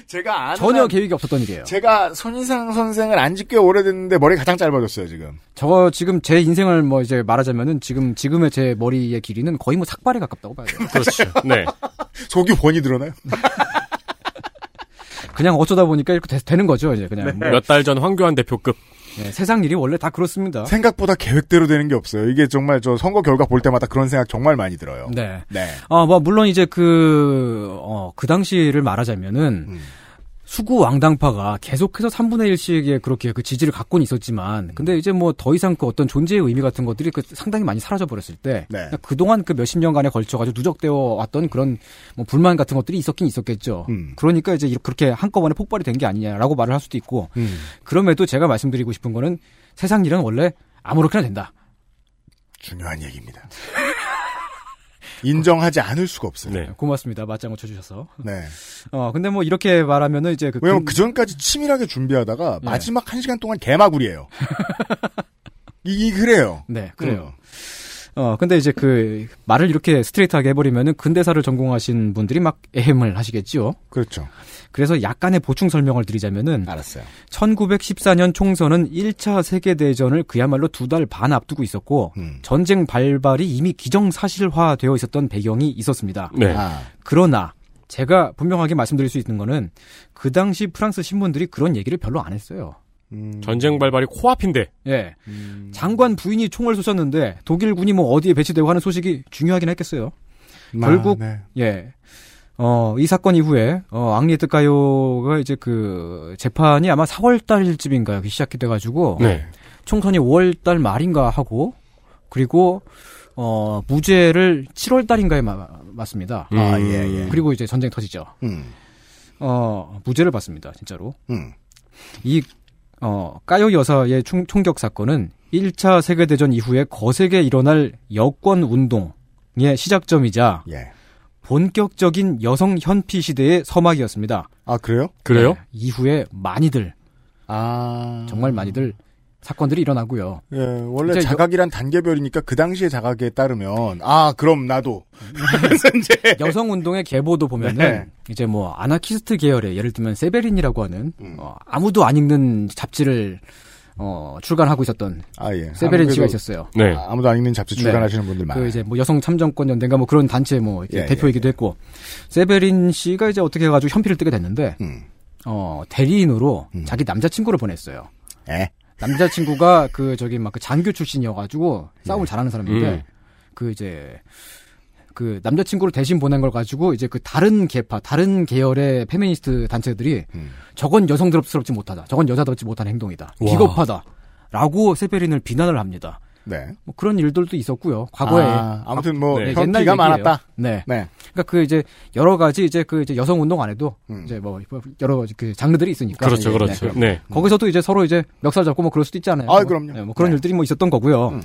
제가 아는 전혀 한- 계획이 없었던 일이에요. 제가 손희상 선생을 안 지 꽤 오래됐는데 머리가 가장 짧아졌어요 지금. 저거 지금 제 인생을 뭐 이제 말하자면은 지금 지금의 제 머리의 길이는 거의 뭐 삭발에 가깝다고 봐야 돼요. 그렇죠. 네. 속이 번이 드러나요? 그냥 어쩌다 보니까 이렇게 되, 는 거죠 이제 그냥 뭐. 몇달 전 황교안 대표급. 네, 세상 일이 원래 다 그렇습니다. 생각보다 계획대로 되는 게 없어요. 이게 정말 저 선거 결과 볼 때마다 그런 생각 정말 많이 들어요. 네. 네. 아, 뭐, 물론 이제 그, 어, 그 당시를 말하자면은, 음. 수구 왕당파가 계속해서 3분의 1씩의 그렇게 그 지지를 갖고는 있었지만, 근데 이제 뭐 더 이상 그 어떤 존재의 의미 같은 것들이 그 상당히 많이 사라져 버렸을 때, 네. 그동안 그 몇십 년간에 걸쳐가지고 누적되어 왔던 그런 뭐 불만 같은 것들이 있었긴 있었겠죠. 음. 그러니까 이제 이렇게 그렇게 한꺼번에 폭발이 된 게 아니냐라고 말을 할 수도 있고, 음. 그럼에도 제가 말씀드리고 싶은 거는 세상 일은 원래 아무렇게나 된다. 중요한 얘기입니다. 인정하지 않을 수가 없어요. 네. 고맙습니다. 맞장구 쳐주셔서. 네. 어, 근데 뭐 이렇게 말하면은 이제 그. 왜냐면 금- 그 전까지 치밀하게 준비하다가 네. 마지막 한 시간 동안 개마구리예요. 이, 이 그래요. 네, 그래요. 어, 근데 이제 그 말을 이렇게 스트레이트하게 해버리면은 근대사를 전공하신 분들이 막 애헴을 하시겠지요. 그렇죠. 그래서 약간의 보충 설명을 드리자면은 알았어요. 1914년 총선은 1차 세계대전을 그야말로 두 달 반 앞두고 있었고 음. 전쟁 발발이 이미 기정사실화되어 있었던 배경이 있었습니다. 네. 아, 그러나 제가 분명하게 말씀드릴 수 있는 거는 그 당시 프랑스 신문들이 그런 얘기를 별로 안 했어요. 음, 전쟁 발발이 코앞인데. 예. 음, 장관 부인이 총을 쏘셨는데 독일군이 뭐 어디에 배치되고 하는 소식이 중요하긴 했겠어요. 결국 네. 예. 어, 이 사건 이후에, 어, 앙리에트 가요가 이제 그, 재판이 아마 4월 달쯤인가 시작이 돼 가지고, 네. 총선이 5월 달 말인가 하고, 그리고, 어, 무죄를 7월 달인가에 맞습니다. 아, 예, 예. 그리고 이제 전쟁 터지죠. 음. 어, 무죄를 받습니다. 진짜로. 음. 이 어, 까요 여사의 총, 총격 사건은 1차 세계대전 이후에 거세게 일어날 여권 운동의 시작점이자 예. 본격적인 여성 현피 시대의 서막이었습니다. 아 그래요? 그래요? 네, 이후에 많이들 아 정말 많이들 사건들이 일어나고요. 예, 원래 자각이란 단계별이니까 그 당시의 자각에 따르면 아 그럼 나도 그래서 이제 여성 운동의 계보도 보면은 네. 이제 뭐 아나키스트 계열의 예를 들면 세베린이라고 하는 음. 어, 아무도 안 읽는 잡지를 어, 출간하고 있었던 아 예. 세베린 씨가 있었어요. 네. 아, 아무도 안 읽는 잡지 네. 출간하시는 분들 많아요. 그 이제 뭐 여성 참정권 연대인가 뭐 그런 단체 뭐 이렇게 예, 대표이기도 했고 세베린 씨가 이제 어떻게 해가지고 현피를 뜨게 됐는데 음. 어 대리인으로 음. 자기 남자친구를 보냈어요. 예. 남자친구가 그 저기 막 그 장교 출신이어가지고 싸움을 잘하는 사람인데 음. 그 이제 그 남자친구를 대신 보낸 걸 가지고 이제 그 다른 계파, 다른 계열의 페미니스트 단체들이 음. 저건 여성스럽지 못하다, 저건 여자답지 못한 행동이다, 와. 비겁하다라고 세베린을 비난을 합니다. 네. 뭐 그런 일들도 있었고요. 과거에 아, 아무튼 뭐 네, 현기가 얘기예요. 많았다. 네. 네. 그러니까 그 이제 여러 가지 이제 그 이제 여성 운동 안에도 음. 이제 뭐 여러 가지 그 장르들이 있으니까 그렇죠, 네. 그렇죠. 네. 네. 거기서도 이제 서로 이제 멱살 잡고 뭐 그럴 수도 있잖아요. 아, 뭐, 그럼요. 네, 뭐 그런 네. 일들이 뭐 있었던 거고요. 음.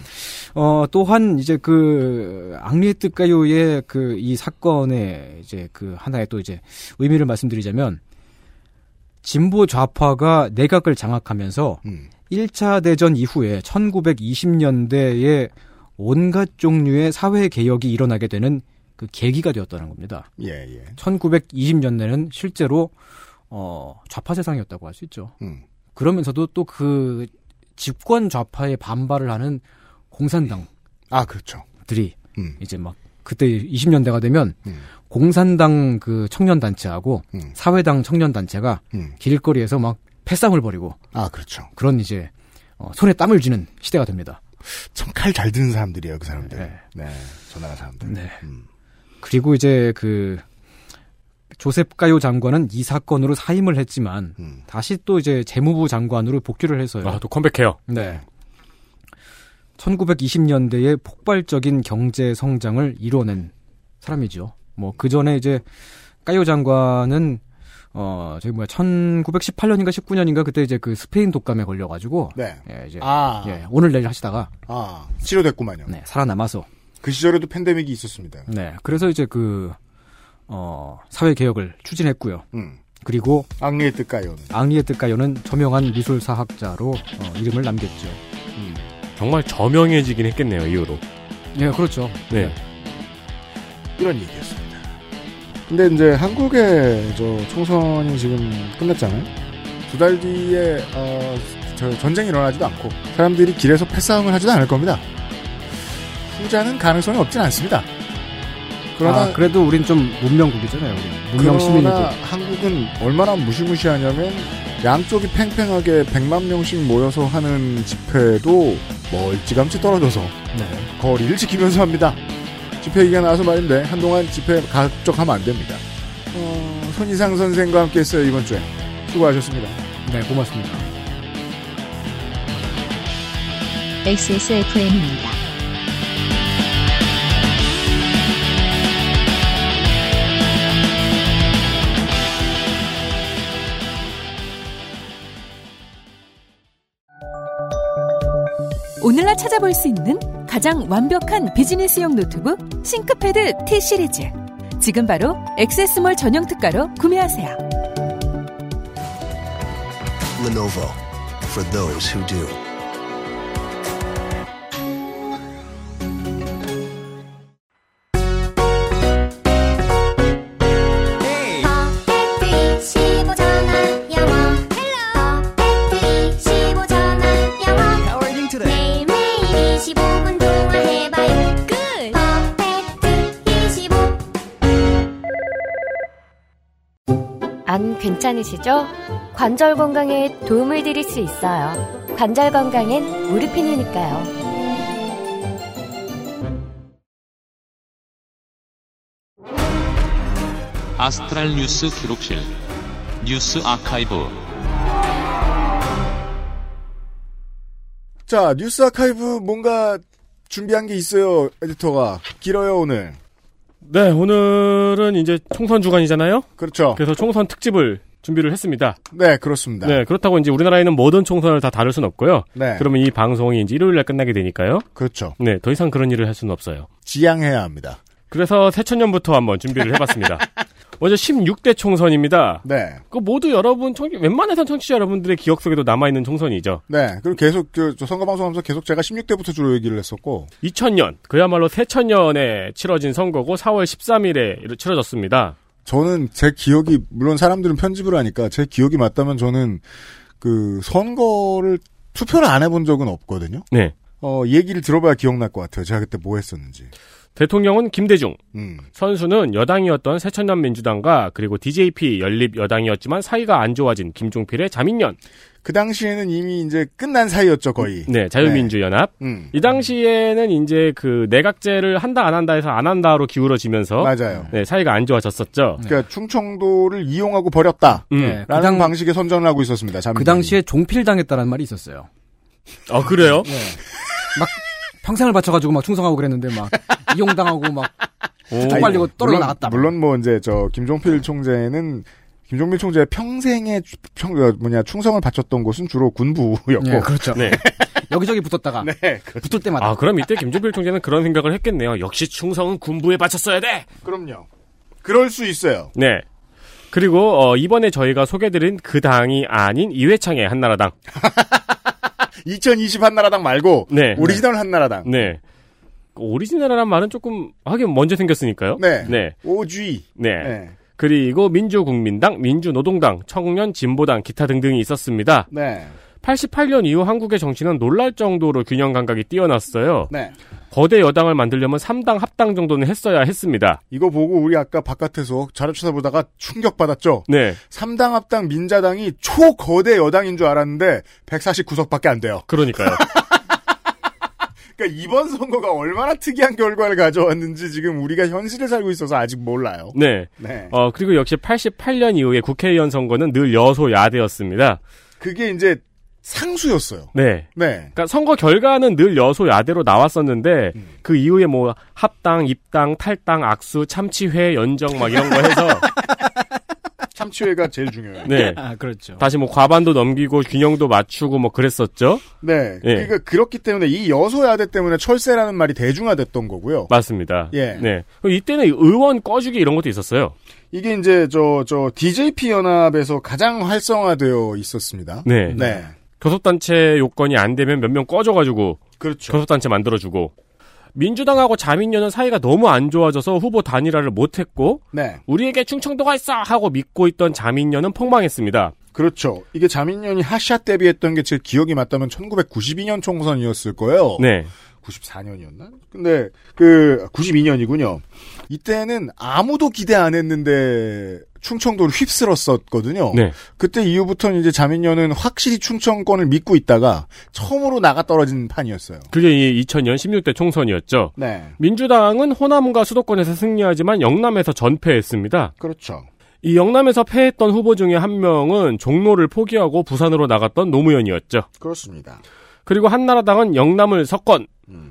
어 또한 이제 그 앙리에 뜨까요의 그 이 사건의 이제 그 하나의 또 이제 의미를 말씀드리자면 진보 좌파가 내각을 장악하면서 음. 1차 대전 이후에 1920년대에 온갖 종류의 사회 개혁이 일어나게 되는 그 계기가 되었다는 겁니다. 예, 예. 1920년대는 실제로 어 좌파 세상이었다고 할 수 있죠. 음. 그러면서도 또 그 집권 좌파에 반발을 하는 공산당들이 아, 그렇죠. 음. 이제 막 그때 20년대가 되면 음. 공산당 그 청년 단체하고 음. 사회당 청년 단체가 음. 길거리에서 막 패싸움을 벌이고 아, 그렇죠. 그런 이제 어, 손에 땀을 쥐는 시대가 됩니다. 참 칼 잘 드는 사람들이에요, 그 사람들. 네. 네. 저 나라 사람들. 네. 음. 그리고 이제 그 조셉 가요 장관은 이 사건으로 사임을 했지만 음. 다시 또 이제 재무부 장관으로 복귀를 해서요. 아, 또 컴백해요. 네. 1920년대에 폭발적인 경제 성장을 이뤄낸 사람이죠. 뭐 그 전에 이제 까요 장관은 어 저기 뭐야 1918년인가 19년인가 그때 이제 그 스페인 독감에 걸려가지고 네. 예 이제 아. 예 오늘 내일 하시다가 아, 치료됐구만요. 네 살아남아서 그 시절에도 팬데믹이 있었습니다. 네 그래서 이제 그 어, 사회 개혁을 추진했고요. 음. 그리고 앙리의 뜻가요는. 앙리에 뜨까요는 저명한 미술사학자로 어, 이름을 남겼죠. 음. 정말 저명해지긴 했겠네요, 이후로. 예, 그렇죠. 네. 이런 얘기였습니다. 근데 이제 한국의 저 총선이 지금 끝났잖아요. 두 달 뒤에 어, 저 전쟁이 일어나지도 않고 사람들이 길에서 패싸움을 하지도 않을 겁니다. 후자는 가능성이 없진 않습니다. 그러나 아, 그래도 우린 좀 문명국이잖아요. 문명 시민이고. 한국은 얼마나 무시무시하냐면 양쪽이 팽팽하게 100만 명씩 모여서 하는 집회도 멀찌감치 떨어져서 네. 거리를 지키면서 합니다. 집회 얘기가 나와서 말인데 한동안 집회 가급적하면 안 됩니다. 어, 손이상 선생과 함께 했어요 이번 주에. 수고하셨습니다. 네, 고맙습니다. XSFM입니다. 오늘날 찾아볼 수 있는 가장 완벽한 비즈니스용 노트북 싱크패드 T 시리즈. 지금 바로 액세스몰 전용 특가로 구매하세요. Lenovo for those who do. 괜찮으시죠? 관절 건강에 도움을 드릴 수 있어요. 관절 건강엔 무르핀이니까요. 아스트랄 뉴스 기록실 뉴스 아카이브 자 뉴스 아카이브 뭔가 준비한 게 있어요 에디터가 길어요 오늘. 네, 오늘은 이제 총선 주간이잖아요. 그렇죠. 그래서 총선 특집을 준비를 했습니다. 네, 그렇습니다. 네, 그렇다고 이제 우리나라에는 모든 총선을 다 다룰 수는 없고요. 네. 그러면 이 방송이 이제 일요일 날 끝나게 되니까요. 그렇죠. 네, 더 이상 그런 일을 할 수는 없어요. 지양해야 합니다. 그래서 새천년부터 한번 준비를 해봤습니다. 먼저 16대 총선입니다. 네. 그 모두 여러분, 청, 웬만해선 청취자 여러분들의 기억 속에도 남아있는 총선이죠. 네. 그리고 계속 그, 저 선거방송 하면서 계속 제가 16대부터 주로 얘기를 했었고 2000년, 그야말로 새천년에 치러진 선거고 4월 13일에 치러졌습니다. 저는 제 기억이 물론 사람들은 편집을 하니까 제 기억이 맞다면 저는 그 선거를 투표를 안 해본 적은 없거든요. 네. 어 얘기를 들어봐야 기억날 것 같아요. 제가 그때 뭐 했었는지. 대통령은 김대중, 음. 선수는 여당이었던 새천년 민주당과 그리고 DJP 연립 여당이었지만 사이가 안 좋아진 김종필의 자민련. 그 당시에는 이미 이제 끝난 사이였죠 거의. 네, 자유민주연합. 음. 이 당시에는 이제 그 내각제를 한다 안 한다 해서 안 한다로 기울어지면서 맞아요. 네, 사이가 안 좋아졌었죠. 그러니까 충청도를 이용하고 버렸다. 음. 네, 그 라는 당- 방식의 선전을 하고 있었습니다. 그 자민련이. 당시에 종필 당했다는 말이 있었어요. 아, 그래요? 네. 막 평생을 바쳐가지고 막 충성하고 그랬는데 막 이용당하고 막 쪽팔리고 떨어져 나갔다. 물론 뭐 이제 저 김종필 총재는 김종필 총재의 평생의 주- 평 어, 뭐냐 충성을 바쳤던 곳은 주로 군부였고. 네, 그렇죠. 네. 여기저기 붙었다가 네, 붙을 때마다 아, 그럼 이때 김종필 총재는 그런 생각을 했겠네요. 역시 충성은 군부에 바쳤어야 돼! 그럼요. 그럴 수 있어요. 네. 그리고 어, 이번에 저희가 소개드린 그 당이 아닌 이회창의 한나라당. 2020 한나라당 말고 네. 오리지널 한나라당. 네. 오리지널이라는 말은 조금 하긴 먼저 생겼으니까요. 네. 네. OG. 네. 네. 그리고 민주국민당, 민주노동당, 청년 진보당 기타 등등이 있었습니다. 네. 88년 이후 한국의 정치는 놀랄 정도로 균형 감각이 뛰어났어요. 네. 거대 여당을 만들려면 3당 합당 정도는 했어야 했습니다. 이거 보고 우리 아까 바깥에서 자료 찾아보다가 충격받았죠. 네. 3당 합당 민자당이 초거대 여당인 줄 알았는데 149석밖에 안 돼요. 그러니까요. 그러니까 이번 선거가 얼마나 특이한 결과를 가져왔는지 지금 우리가 현실을 살고 있어서 아직 몰라요. 네. 네. 어, 그리고 역시 88년 이후에 국회의원 선거는 늘 여소야대였습니다. 그게 이제 상수였어요. 네. 네. 그러니까 선거 결과는 늘 여소야대로 나왔었는데 음. 그 이후에 뭐 합당, 입당, 탈당, 악수, 참치회, 연정 막 이런 거 해서 참치회가 제일 중요해요. 네. 아, 그렇죠. 다시 뭐 과반도 넘기고 균형도 맞추고 뭐 그랬었죠. 네. 예. 그러니까 그렇기 때문에 이 여소야대 때문에 철새라는 말이 대중화됐던 거고요. 맞습니다. 예. 네. 이때는 의원 꺼주기 이런 것도 있었어요. 이게 이제 저 저 DJP 연합에서 가장 활성화되어 있었습니다. 네. 네. 교섭단체 요건이 안 되면 몇 명 꺼져가지고 그렇죠. 교섭단체 만들어주고 민주당하고 자민련은 사이가 너무 안 좋아져서 후보 단일화를 못했고 네. 우리에게 충청도가 있어 하고 믿고 있던 자민련은 폭망했습니다. 그렇죠. 이게 자민련이 핫샷 데뷔했던 게 제 기억이 맞다면 1992년 총선이었을 거예요. 네. 94년이었나? 근데 그 92년이군요. 이때는 아무도 기대 안 했는데 충청도를 휩쓸었었거든요. 네. 그때 이후부터는 이제 자민련은 확실히 충청권을 믿고 있다가 처음으로 나가 떨어진 판이었어요. 그게 이 2000년 16대 총선이었죠. 네. 민주당은 호남과 수도권에서 승리하지만 영남에서 전패했습니다. 그렇죠. 이 영남에서 패했던 후보 중에 한 명은 종로를 포기하고 부산으로 나갔던 노무현이었죠. 그렇습니다. 그리고 한나라당은 영남을 석권,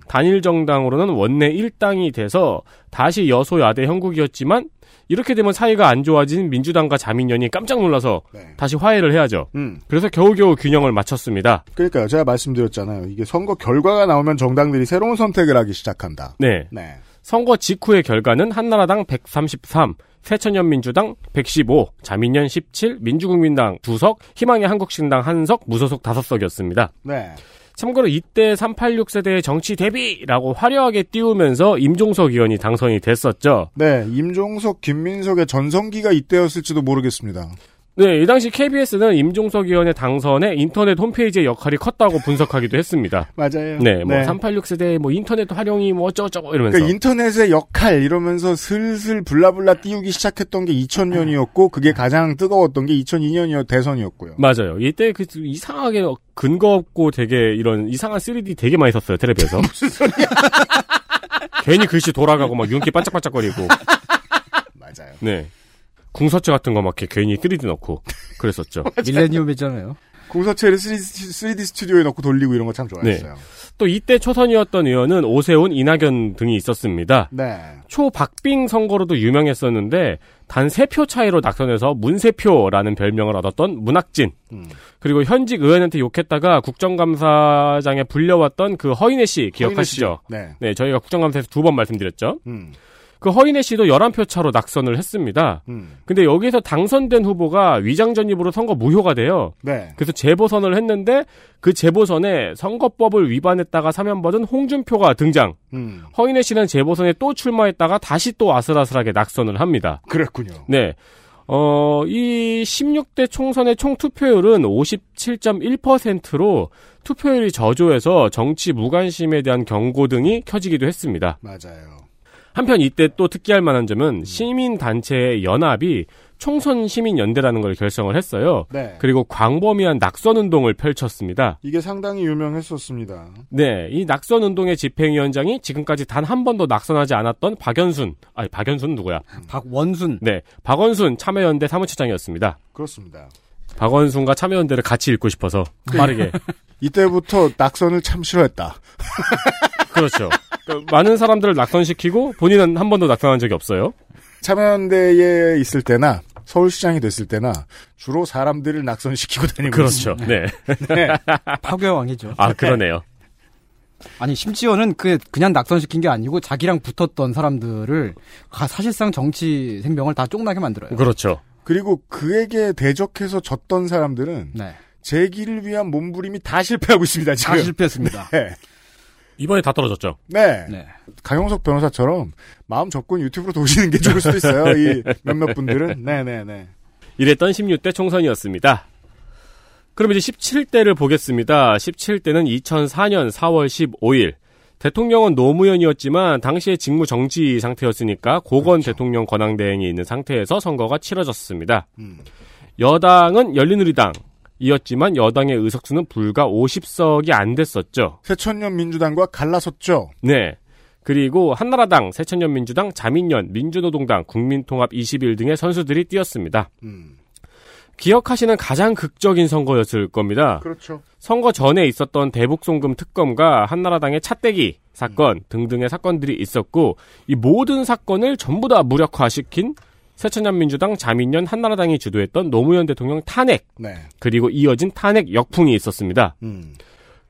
단일 정당으로는 원내 1당이 돼서 다시 여소야대 형국이었지만 이렇게 되면 사이가 안 좋아진 민주당과 자민련이 깜짝 놀라서 다시 화해를 해야죠. 음. 그래서 겨우겨우 균형을 맞췄습니다. 그러니까요. 제가 말씀드렸잖아요. 이게 선거 결과가 나오면 정당들이 새로운 선택을 하기 시작한다. 네. 네. 선거 직후의 결과는 한나라당 133, 새천년민주당 115, 자민련 17, 민주국민당 2석, 희망의 한국신당 1석, 무소속 5석이었습니다. 네. 참고로 이때 386 세대의 정치 대비라고 화려하게 띄우면서 임종석 의원이 당선이 됐었죠. 네. 임종석, 김민석의 전성기가 이때였을지도 모르겠습니다. 네, 이 당시 KBS는 임종석 의원의 당선에 인터넷 홈페이지의 역할이 컸다고 분석하기도 했습니다. 맞아요. 네, 뭐 네. 386 세대의 뭐 인터넷 활용이 뭐 어쩌고저쩌고 이러면서. 그러니까 인터넷의 역할 이러면서 슬슬 블라블라 띄우기 시작했던 게 2000년이었고 그게 가장 뜨거웠던 게 2002년이었 대선이었고요. 맞아요. 이때 그 이상하게 근거 없고 되게 이런 이상한 3D 되게 많이 썼어요, 텔레비에서. 무슨 소리야? 괜히 글씨 돌아가고 막 윤기 반짝반짝거리고. 맞아요. 네. 궁서체 같은 거 막 이렇게 괜히 3D 넣고 그랬었죠. 밀레니엄이잖아요. 공서체를 3D, 스튜디오에 넣고 돌리고 이런 거 참 좋아했어요. 또 이때 초선이었던 의원은 오세훈, 이낙연 등이 있었습니다. 네. 초박빙 선거로도 유명했었는데 단세표 차이로 낙선해서 문세표라는 별명을 얻었던 문학진. 그리고 현직 의원한테 욕했다가 국정감사장에 불려왔던 그 허인혜 씨 기억하시죠? 허인혜 씨. 네. 저희가 국정감사에서 두 번 말씀드렸죠. 음. 그 허인혜 씨도 11표 차로 낙선을 했습니다. 음. 근데 여기서 당선된 후보가 위장 전입으로 선거 무효가 돼요. 네. 그래서 재보선을 했는데 그 재보선에 선거법을 위반했다가 사면 받은 홍준표가 등장. 음. 허인혜 씨는 재보선에 또 출마했다가 다시 또 아슬아슬하게 낙선을 합니다. 그랬군요. 네. 어, 이 16대 총선의 총 투표율은 57.1%로 투표율이 저조해서 정치 무관심에 대한 경고 등이 켜지기도 했습니다. 맞아요. 한편 이때 또 특기할 만한 점은 시민단체의 연합이 총선 시민연대라는 걸 결성을 했어요. 네. 그리고 광범위한 낙선운동을 펼쳤습니다. 이게 상당히 유명했었습니다. 네, 이 낙선운동의 집행위원장이 지금까지 단 한 번도 낙선하지 않았던 박연순, 아니 박연순 누구야? 박원순. 네, 박원순 참여연대 사무처장이었습니다. 그렇습니다. 박원순과 참여연대를 같이 읽고 싶어서 빠르게. 이때부터 낙선을 참 싫어했다. 그렇죠. 그러니까 많은 사람들을 낙선시키고 본인은 한 번도 낙선한 적이 없어요. 참여연대에 있을 때나 서울시장이 됐을 때나 주로 사람들을 낙선시키고 다니고 그렇죠. 있습니다. 네. 네. 파괴왕이죠. 아, 그러네요. 아니 심지어는 그 그냥 낙선시킨 게 아니고 자기랑 붙었던 사람들을 가- 사실상 정치 생명을 다 쫑나게 만들어요. 그렇죠. 그리고 그에게 대적해서 졌던 사람들은 네. 재기를 위한 몸부림이 다 실패하고 있습니다. 지금. 다 실패했습니다. 네. 이번에 다 떨어졌죠. 네. 네. 강용석 변호사처럼 마음 접고 유튜브로 도시는 게 좋을 수도 있어요. 이 몇몇 분들은. 네네네. 이랬던 16대 총선이었습니다. 그럼 이제 17대를 보겠습니다. 17대는 2004년 4월 15일. 대통령은 노무현이었지만 당시에 직무 정지 상태였으니까 고건 대통령 권한대행이 있는 상태에서 선거가 치러졌습니다. 여당은 열린우리당 이었지만 여당의 의석수는 불과 50석이 안 됐었죠. 새천년 민주당과 갈라섰죠. 네. 그리고 한나라당, 새천년 민주당, 자민련, 민주노동당, 국민통합 21 등의 선수들이 뛰었습니다. 기억하시는 가장 극적인 선거였을 겁니다. 그렇죠. 선거 전에 있었던 대북송금 특검과 한나라당의 차떼기 사건 등등의 사건들이 있었고 이 모든 사건을 전부 다 무력화시킨 새천년민주당, 자민련, 한나라당이 주도했던 노무현 대통령 탄핵 네. 그리고 이어진 탄핵 역풍이 있었습니다. 음.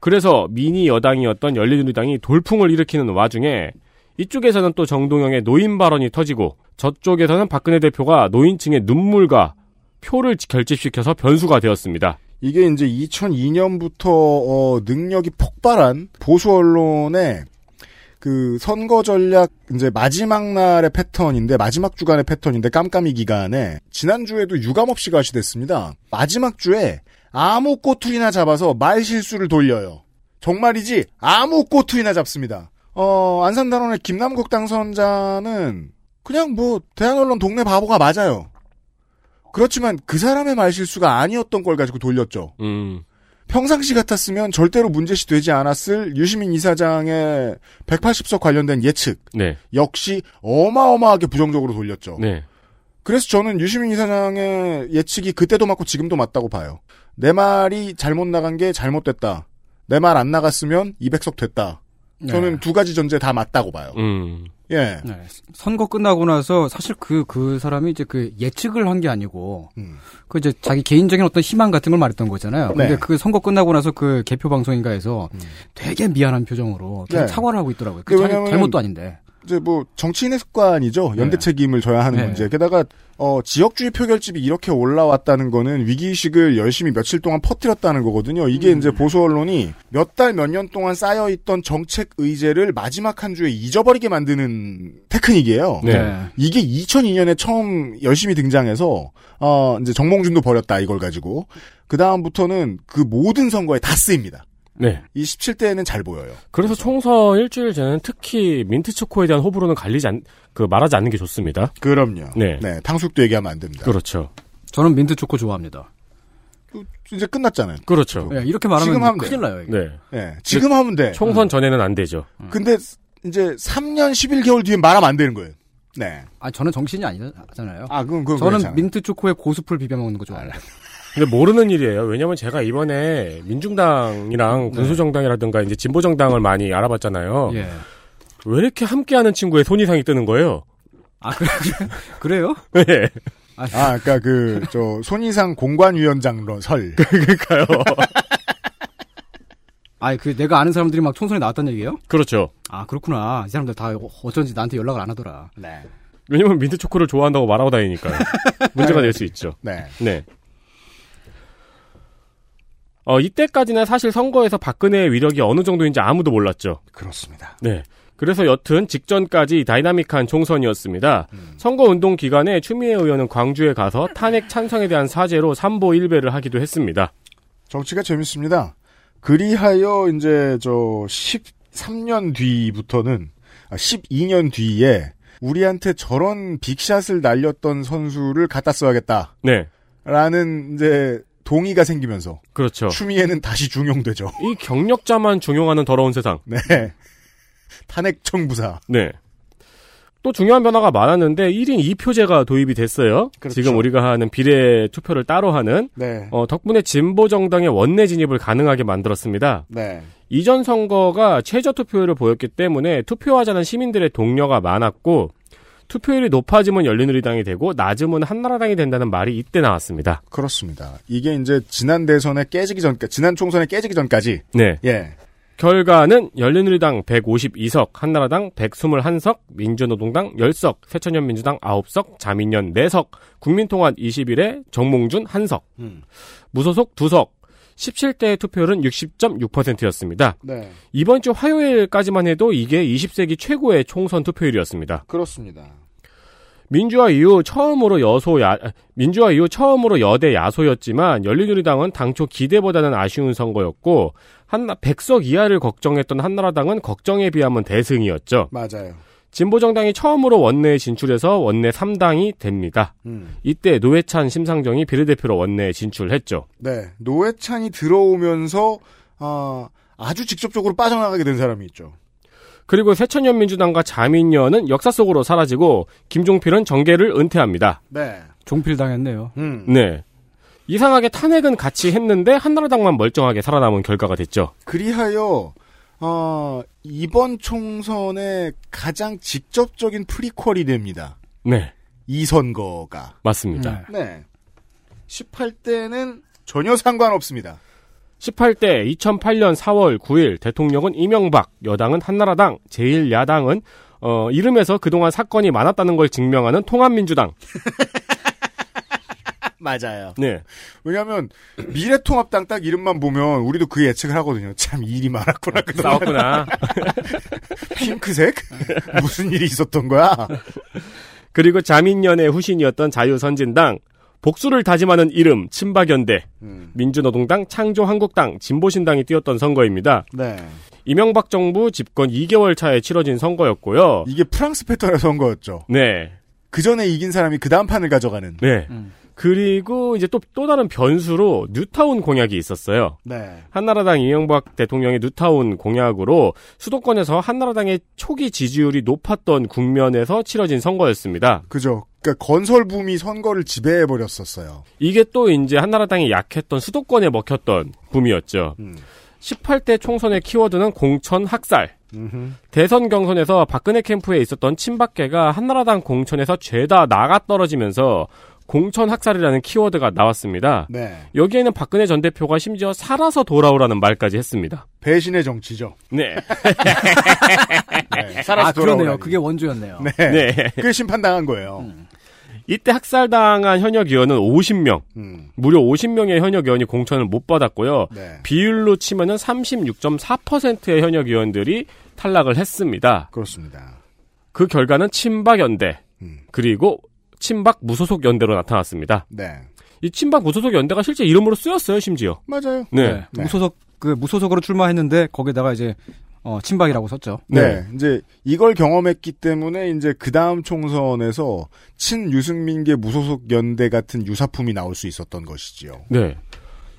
그래서 미니 여당이었던 열린우리당이 돌풍을 일으키는 와중에 이쪽에서는 또 정동영의 노인 발언이 터지고 저쪽에서는 박근혜 대표가 노인층의 눈물과 표를 결집시켜서 변수가 되었습니다. 이게 이제 2002년부터 어, 능력이 폭발한 보수 언론의 그 선거 전략 이제 마지막 날의 패턴인데 마지막 주간의 패턴인데 깜깜이 기간에 지난주에도 유감없이 가시됐습니다. 마지막 주에 아무 꼬투리나 잡아서 말 실수를 돌려요. 정말이지 아무 꼬투리나 잡습니다. 어 안산단원의 김남국 당선자는 그냥 뭐 대한언론 동네 바보가 맞아요. 그렇지만 그 사람의 말 실수가 아니었던 걸 가지고 돌렸죠. 음. 평상시 같았으면 절대로 문제시 되지 않았을 유시민 이사장의 180석 관련된 예측 네. 역시 어마어마하게 부정적으로 돌렸죠. 네. 그래서 저는 유시민 이사장의 예측이 그때도 맞고 지금도 맞다고 봐요. 내 말이 잘못 나간 게 잘못됐다. 내 말 안 나갔으면 200석 됐다. 저는 두 가지 전제 다 맞다고 봐요. 음. 예. 네. 선거 끝나고 나서 사실 그, 그 사람이 이제 그 예측을 한 게 아니고, 그 이제 자기 개인적인 어떤 희망 같은 걸 말했던 거잖아요. 근데 네. 그 선거 끝나고 나서 그 개표 방송인가에서 되게 미안한 표정으로 계속 네. 사과를 하고 있더라고요. 그 근데 자기 잘못도 아닌데. 이제 뭐 정치인의 습관이죠. 연대 네. 책임을 져야 하는 네. 문제. 게다가 어 지역주의 표결집이 이렇게 올라왔다는 거는 위기의식을 열심히 며칠 동안 퍼뜨렸다는 거거든요. 이게 음. 이제 보수 언론이 몇 달 몇 년 동안 쌓여 있던 정책 의제를 마지막 한 주에 잊어버리게 만드는 테크닉이에요. 네. 이게 2002년에 처음 열심히 등장해서 어 이제 정몽준도 버렸다 이걸 가지고 그 다음부터는 그 모든 선거에 다 쓰입니다. 네. 이 17대에는 잘 보여요. 그래서 총선 일주일 전에는 특히 민트 초코에 대한 호불호는 갈리지 않, 그 말하지 않는 게 좋습니다. 그럼요. 네. 네, 탕수육도 얘기하면 안 됩니다. 그렇죠. 저는 민트 초코 좋아합니다. 이제 끝났잖아요. 그렇죠. 네, 이렇게 말하면 지금 하면 큰일 돼요. 나요. 이게. 네. 예, 지금 하면 돼. 총선 전에는 안 되죠. 근데 이제 3년 11개월 뒤에 말하면 안 되는 거예요. 네. 아, 저는 정신이 아니잖아요. 아, 그건 그건 저는 그렇잖아요. 민트 초코에 고수풀 비벼 먹는 거 좋아해요. 근데 모르는 일이에요. 왜냐면 제가 이번에 민중당이랑 군수정당이라든가 이제 진보정당을 많이 알아봤잖아요. 예. 왜 이렇게 함께하는 친구의 손 이상이 뜨는 거예요? 아, 그래, 그래요? 네. 아, 아까 그, 저, 손이상 공관위원장 설. 그러니까요. 아, 그 내가 아는 사람들이 막 총선에 나왔다는 얘기예요? 그렇죠. 아, 그렇구나. 이 사람들 다 어쩐지 나한테 연락을 안 하더라. 네. 왜냐면 민트 초코를 좋아한다고 말하고 다니니까요. 문제가 될 수 있죠. 네. 네. 어, 이때까지는 사실 선거에서 박근혜의 위력이 어느 정도인지 아무도 몰랐죠. 그렇습니다. 네. 그래서 여튼 직전까지 다이나믹한 총선이었습니다. 선거운동 기간에 추미애 의원은 광주에 가서 탄핵 찬성에 대한 사죄로 삼보 일배를 하기도 했습니다. 정치가 재밌습니다. 그리하여 이제 저 13년 뒤부터는 아, 12년 뒤에 우리한테 저런 빅샷을 날렸던 선수를 갖다 써야겠다. 네. 라는 이제 동의가 생기면서 그렇죠. 추미애는 다시 중용되죠. 이 경력자만 중용하는 더러운 세상. 네. 탄핵 청부사. 네. 또 중요한 변화가 많았는데 1인 2표제가 도입이 됐어요. 그렇죠. 지금 우리가 하는 비례 투표를 따로 하는 네. 어, 덕분에 진보 정당의 원내 진입을 가능하게 만들었습니다. 네. 이전 선거가 최저 투표율을 보였기 때문에 투표하자는 시민들의 동료가 많았고 투표율이 높아지면 열린우리당이 되고 낮으면 한나라당이 된다는 말이 이때 나왔습니다. 그렇습니다. 이게 이제 지난 대선에 깨지기 전까지, 지난 총선에 깨지기 전까지. 네. 예. 결과는 열린우리당 152석, 한나라당 121석, 민주노동당 10석, 새천년민주당 9석, 자민련 4석, 국민통합 21에 정몽준 1석, 음. 무소속 2석, 17대 투표율은 60.6%였습니다. 네. 이번 주 화요일까지만 해도 이게 20세기 최고의 총선 투표율이었습니다. 그렇습니다. 민주화 이후 처음으로 여소 야 민주화 이후 처음으로 여대 야소였지만 열린우리당은 당초 기대보다는 아쉬운 선거였고 한나 100석 이하를 걱정했던 한나라당은 걱정에 비하면 대승이었죠. 맞아요. 진보정당이 처음으로 원내에 진출해서 원내 3당이 됩니다. 음. 이때 노회찬 심상정이 비례대표로 원내에 진출했죠. 네. 노회찬이 들어오면서, 아, 아주 직접적으로 빠져나가게 된 사람이 있죠. 그리고 새천년민주당과 자민련은 역사 속으로 사라지고 김종필은 정계를 은퇴합니다. 네. 종필 당했네요. 음. 네. 이상하게 탄핵은 같이 했는데 한나라당만 멀쩡하게 살아남은 결과가 됐죠. 그리하여, 어, 이번 총선의 가장 직접적인 프리퀄이 됩니다. 네. 이 선거가. 맞습니다. 네. 18대는 전혀 상관없습니다. 18대 2008년 4월 9일 대통령은 이명박, 여당은 한나라당, 제1야당은 어, 이름에서 그동안 사건이 많았다는 걸 증명하는 통합민주당. 맞아요. 네. 왜냐하면 미래통합당 딱 이름만 보면 우리도 그 예측을 하거든요. 참 일이 많았구나. 그동안. 싸웠구나. 핑크색? 무슨 일이 있었던 거야? 그리고 자민련의 후신이었던 자유선진당, 복수를 다짐하는 이름 친박연대, 음. 민주노동당, 창조한국당, 진보신당이 뛰었던 선거입니다. 네. 이명박 정부 집권 2개월 차에 치러진 선거였고요. 이게 프랑스 패턴의 선거였죠. 네. 그 전에 이긴 사람이 그 다음 판을 가져가는. 네. 음. 그리고 이제 또, 또 다른 변수로 뉴타운 공약이 있었어요. 네. 한나라당 이명박 대통령의 뉴타운 공약으로 수도권에서 한나라당의 초기 지지율이 높았던 국면에서 치러진 선거였습니다. 그죠. 그러니까 건설 붐이 선거를 지배해 버렸었어요. 이게 또 이제 한나라당이 약했던 수도권에 먹혔던 붐이었죠. 18대 총선의 키워드는 공천 학살. 대선 경선에서 박근혜 캠프에 있었던 친박계가 한나라당 공천에서 죄다 나가 떨어지면서 공천 학살이라는 키워드가 나왔습니다. 네. 여기에는 박근혜 전 대표가 심지어 살아서 돌아오라는 말까지 했습니다. 배신의 정치죠. 네. 네. 살아서 아, 그러네요. 돌아오라니. 그게 원조였네요. 네. 네. 그게 심판당한 거예요. 이때 학살당한 현역 의원은 50명, 음. 무려 50명의 현역 의원이 공천을 못 받았고요. 네. 비율로 치면은 36.4%의 현역 의원들이 탈락을 했습니다. 그렇습니다. 그 결과는 친박연대, 그리고 친박 무소속 연대로 나타났습니다. 네. 이 친박 무소속 연대가 실제 이름으로 쓰였어요, 심지어. 맞아요. 네. 무소속 그 무소속으로 출마했는데 거기다가 이제 어, 친박이라고 썼죠. 네. 이제 이걸 경험했기 때문에 이제 그 다음 총선에서 친 유승민계 무소속 연대 같은 유사품이 나올 수 있었던 것이지요. 네.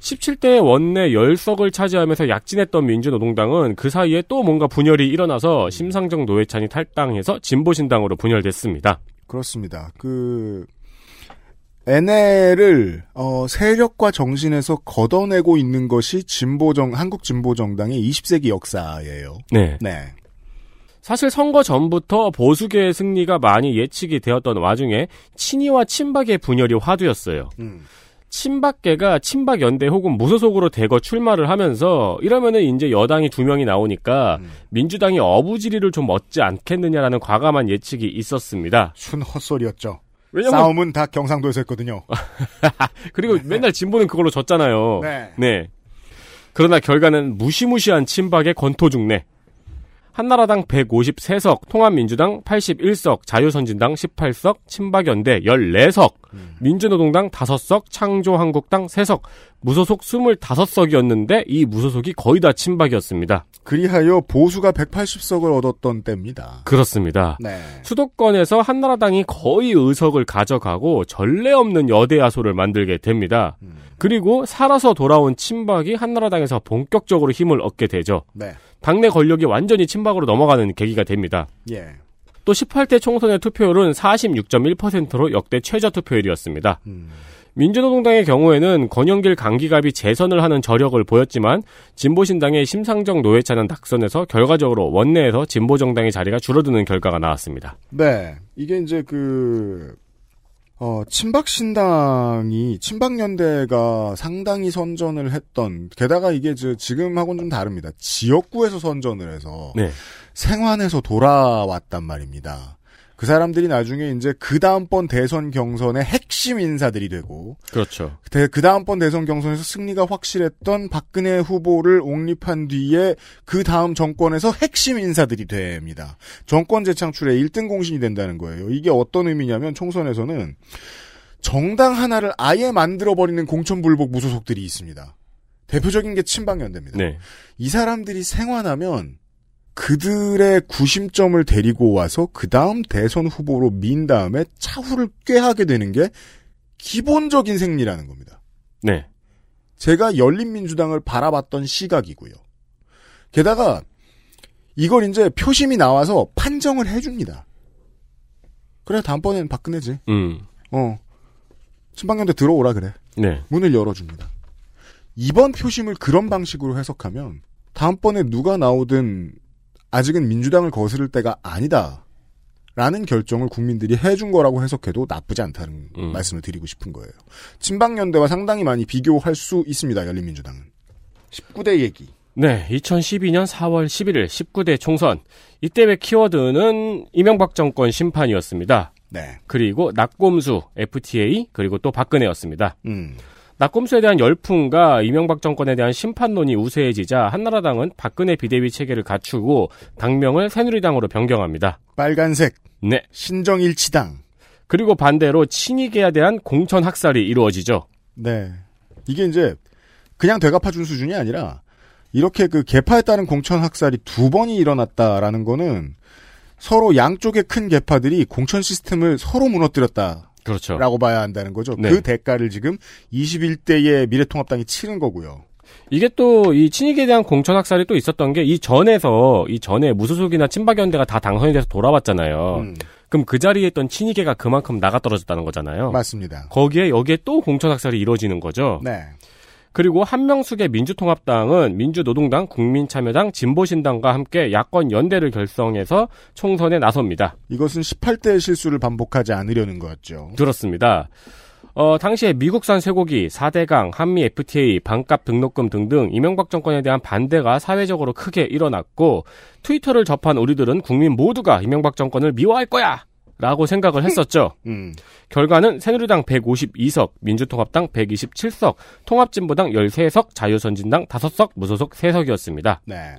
17대 원내 10석을 차지하면서 약진했던 민주노동당은 그 사이에 또 뭔가 분열이 일어나서 심상정 노회찬이 탈당해서 진보신당으로 분열됐습니다. 그렇습니다. 그 NL을 어, 세력과 정신에서 걷어내고 있는 것이 진보정 한국 진보 정당의 20세기 역사예요. 네. 네. 사실 선거 전부터 보수계의 승리가 많이 예측이 되었던 와중에 친이와 친박의 분열이 화두였어요. 음. 친박계가 친박연대 혹은 무소속으로 대거 출마를 하면서 이러면은 이제 여당이 두 명이 나오니까 음. 민주당이 어부지리를 좀 얻지 않겠느냐라는 과감한 예측이 있었습니다. 순 헛소리였죠. 왜냐면- 싸움은 다 경상도에서 했거든요. 그리고 맨날 진보는 그걸로 졌잖아요. 네. 그러나 결과는 무시무시한 친박의 권토중내. 한나라당 153석, 통합민주당 81석, 자유선진당 18석, 친박연대 14석, 민주노동당 5석, 창조한국당 3석, 무소속 25석이었는데 이 무소속이 거의 다 친박이었습니다. 그리하여 보수가 180석을 얻었던 때입니다. 그렇습니다. 네. 수도권에서 한나라당이 거의 의석을 가져가고 전례 없는 여대 야소를 만들게 됩니다. 그리고 살아서 돌아온 친박이 한나라당에서 본격적으로 힘을 얻게 되죠. 네. 당내 권력이 완전히 친박으로 넘어가는 계기가 됩니다. 예. 또 18대 총선의 투표율은 46.1%로 역대 최저 투표율이었습니다. 민주노동당의 경우에는 권영길 강기갑이 재선을 하는 저력을 보였지만 진보신당의 심상정 노회찬은 낙선해서 결과적으로 원내에서 진보정당의 자리가 줄어드는 결과가 나왔습니다. 네. 이게 이제 그, 어, 친박신당이, 친박연대가 상당히 선전을 했던, 게다가 이게 저 지금하고는 좀 다릅니다. 지역구에서 선전을 해서, 네. 생환해서 돌아왔단 말입니다. 그 사람들이 나중에 이제 그 다음번 대선 경선의 핵심 인사들이 되고, 그렇죠. 그 다음번 대선 경선에서 승리가 확실했던 박근혜 후보를 옹립한 뒤에 그 다음 정권에서 핵심 인사들이 됩니다. 정권 재창출의 1등 공신이 된다는 거예요. 이게 어떤 의미냐면 총선에서는 정당 하나를 아예 만들어버리는 공천불복 무소속들이 있습니다. 대표적인 게 친박연대입니다. 네. 이 사람들이 생환하면 그들의 구심점을 데리고 와서 그 다음 대선 후보로 민 다음에 차후를 꾀하게 되는 게 기본적인 생리라는 겁니다. 네. 제가 열린민주당을 바라봤던 시각이고요. 게다가 이걸 이제 표심이 나와서 판정을 해줍니다. 그래 다음번엔 박근혜지. 음. 어. 신방연대 들어오라 그래. 네. 문을 열어줍니다. 이번 표심을 그런 방식으로 해석하면 다음번에 누가 나오든 아직은 민주당을 거스를 때가 아니다. 라는 결정을 국민들이 해준 거라고 해석해도 나쁘지 않다는 음. 말씀을 드리고 싶은 거예요. 친박연대와 상당히 많이 비교할 수 있습니다. 열린민주당은. 19대 얘기. 네, 2012년 4월 11일 19대 총선. 이때의 키워드는 이명박 정권 심판이었습니다. 네. 그리고 낙곰수, FTA, 그리고 또 박근혜였습니다. 음. 낙곰수에 대한 열풍과 이명박 정권에 대한 심판론이 우세해지자 한나라당은 박근혜 비대위 체계를 갖추고 당명을 새누리당으로 변경합니다. 빨간색. 네. 신정일치당. 그리고 반대로 친이계에 대한 공천 학살이 이루어지죠. 네. 이게 이제 그냥 되갚아준 수준이 아니라 이렇게 그 개파에 따른 공천 학살이 두 번이 일어났다라는 거는 서로 양쪽의 큰 개파들이 공천 시스템을 서로 무너뜨렸다. 그렇죠. 라고 봐야 한다는 거죠. 네. 그 대가를 지금 21대의 미래통합당이 치른 거고요. 이게 또 이 친이계에 대한 공천 학살이 또 있었던 게 이 전에서 이 전에 무소속이나 친박연대가 다 당선이 돼서 돌아왔잖아요. 음. 그럼 그 자리에 있던 친이계가 그만큼 나가 떨어졌다는 거잖아요. 맞습니다. 거기에 여기에 또 공천 학살이 이루어지는 거죠. 네. 그리고 한명숙의 민주통합당은 민주노동당, 국민참여당, 진보신당과 함께 야권 연대를 결성해서 총선에 나섭니다. 이것은 18대의 실수를 반복하지 않으려는 거였죠. 그렇습니다. 어, 당시에 미국산 쇠고기, 4대강, 한미 FTA, 반값 등록금 등등 이명박 정권에 대한 반대가 사회적으로 크게 일어났고 트위터를 접한 우리들은 국민 모두가 이명박 정권을 미워할 거야! 라고 생각을 했었죠. 음. 결과는 새누리당 152석, 민주통합당 127석, 통합진보당 13석, 자유선진당 5석, 무소속 3석이었습니다. 네.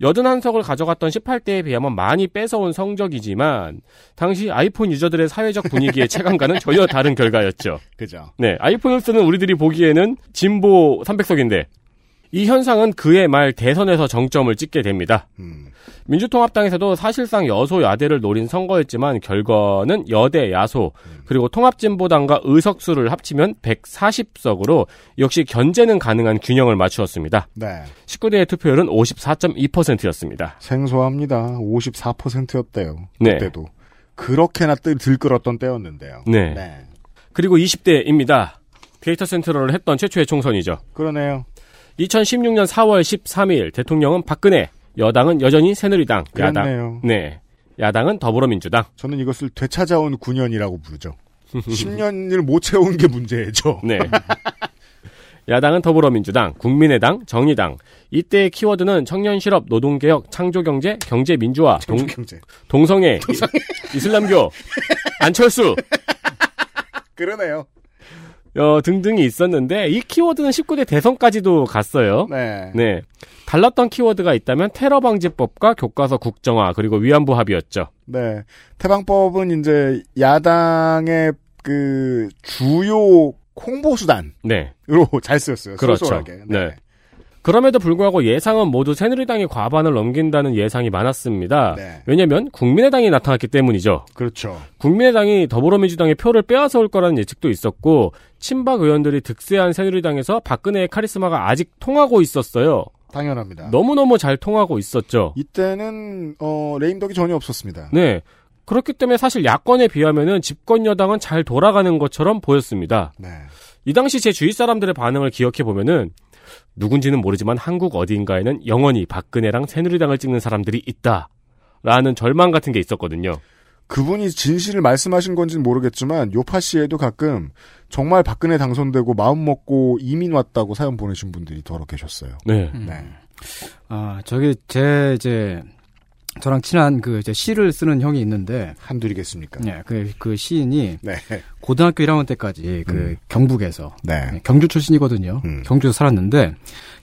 81석을 가져갔던 18대에 비하면 많이 뺏어온 성적이지만 당시 아이폰 유저들의 사회적 분위기의 체감과는 전혀 다른 결과였죠. 그죠. 네, 아이폰을 쓰는 우리들이 보기에는 진보 300석인데 이 현상은 그의 말 대선에서 정점을 찍게 됩니다. 민주통합당에서도 사실상 여소야대를 노린 선거였지만 결과는 여대 야소 그리고 통합진보당과 의석수를 합치면 140석으로 역시 견제는 가능한 균형을 맞추었습니다. 네. 19대의 투표율은 54.2%였습니다. 생소합니다. 54%였대요. 네. 그때도. 그렇게나 뜰 들끓었던 때였는데요. 네. 그리고 20대입니다. 데이터 센트럴을 했던 최초의 총선이죠. 그러네요. 2016년 4월 13일 대통령은 박근혜, 여당은 여전히 새누리당, 그렇네요. 야당, 네, 야당은 더불어민주당. 저는 이것을 되찾아온 9년이라고 부르죠. 10년을 못 채운 게 문제죠. 네. 야당은 더불어민주당, 국민의당, 정의당. 이때의 키워드는 청년 실업, 노동개혁, 창조경제, 경제민주화, 동, 경제. 동 성애, 이슬람교, 안철수 그러네요. 어, 등등이 있었는데 이 키워드는 19대 대선까지도 갔어요. 네. 달랐던 키워드가 있다면 테러 방지법과 교과서 국정화 그리고 위안부 합의였죠. 네. 태방법은 이제 야당의 그 주요 홍보 수단으로 네. 잘 쓰였어요. 그렇죠. 소소하게. 네. 그럼에도 불구하고 예상은 모두 새누리당이 과반을 넘긴다는 예상이 많았습니다. 네. 왜냐면 국민의당이 나타났기 때문이죠. 그렇죠. 국민의당이 더불어민주당의 표를 빼앗아 올 거라는 예측도 있었고 친박 의원들이 득세한 새누리당에서 박근혜의 카리스마가 아직 통하고 있었어요. 당연합니다. 너무너무 잘 통하고 있었죠. 이때는 어 레임덕이 전혀 없었습니다. 네. 그렇기 때문에 사실 야권에 비하면은 집권 여당은 잘 돌아가는 것처럼 보였습니다. 네. 이 당시 제 주위 사람들의 반응을 기억해 보면은 누군지는 모르지만 한국 어디인가에는 영원히 박근혜랑 새누리당을 찍는 사람들이 있다 라는 절망 같은 게 있었거든요. 그분이 진실을 말씀하신 건지는 모르겠지만 요파 씨에도 가끔 정말 박근혜 당선되고 마음 먹고 이민 왔다고 사연 보내신 분들이 더러 계셨어요. 네. 네. 아, 저기 제 이제 저랑 친한 그 이제 시를 쓰는 형이 있는데 한둘이겠습니까? 네, 그, 그 시인이 네. 고등학교 1학년 때까지 그 음. 경북에서 네. 경주 출신이거든요. 음. 경주에서 살았는데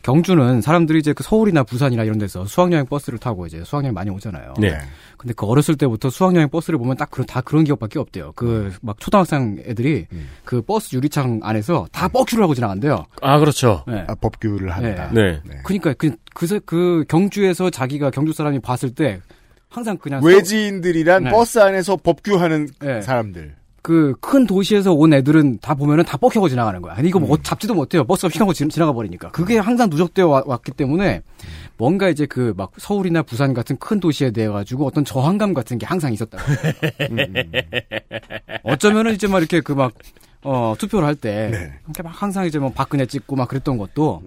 경주는 사람들이 이제 그 서울이나 부산이나 이런 데서 수학여행 버스를 타고 이제 수학여행 많이 오잖아요. 네. 근데 그 어렸을 때부터 수학여행 버스를 보면 딱 그런 다 그런 기억밖에 없대요. 그 막 초등학생 애들이 음. 그 버스 유리창 안에서 다 뻑큐를 하고 지나간대요. 아, 그렇죠. 네. 아, 법규를 합니다. 네. 그러니까 그, 그, 그 경주에서 자기가 경주 사람이 봤을 때 항상 그냥 외지인들이란 네. 버스 안에서 법규하는 네. 사람들. 그 큰 도시에서 온 애들은 다 보면은 다 뻑하고 지나가는 거야. 아니, 이거 뭐 잡지도 못해요. 버스가 휘하고 지, 나가 버리니까. 그게 항상 누적되어 와- 왔기 때문에 뭔가 이제 그 막 서울이나 부산 같은 큰 도시에 대해 가지고 어떤 저항감 같은 게 항상 있었다. 어쩌면은 이제 막 이렇게 그 막 어, 투표를 할때 이렇게 막 항상 이제 뭐 박근혜 찍고 막 그랬던 것도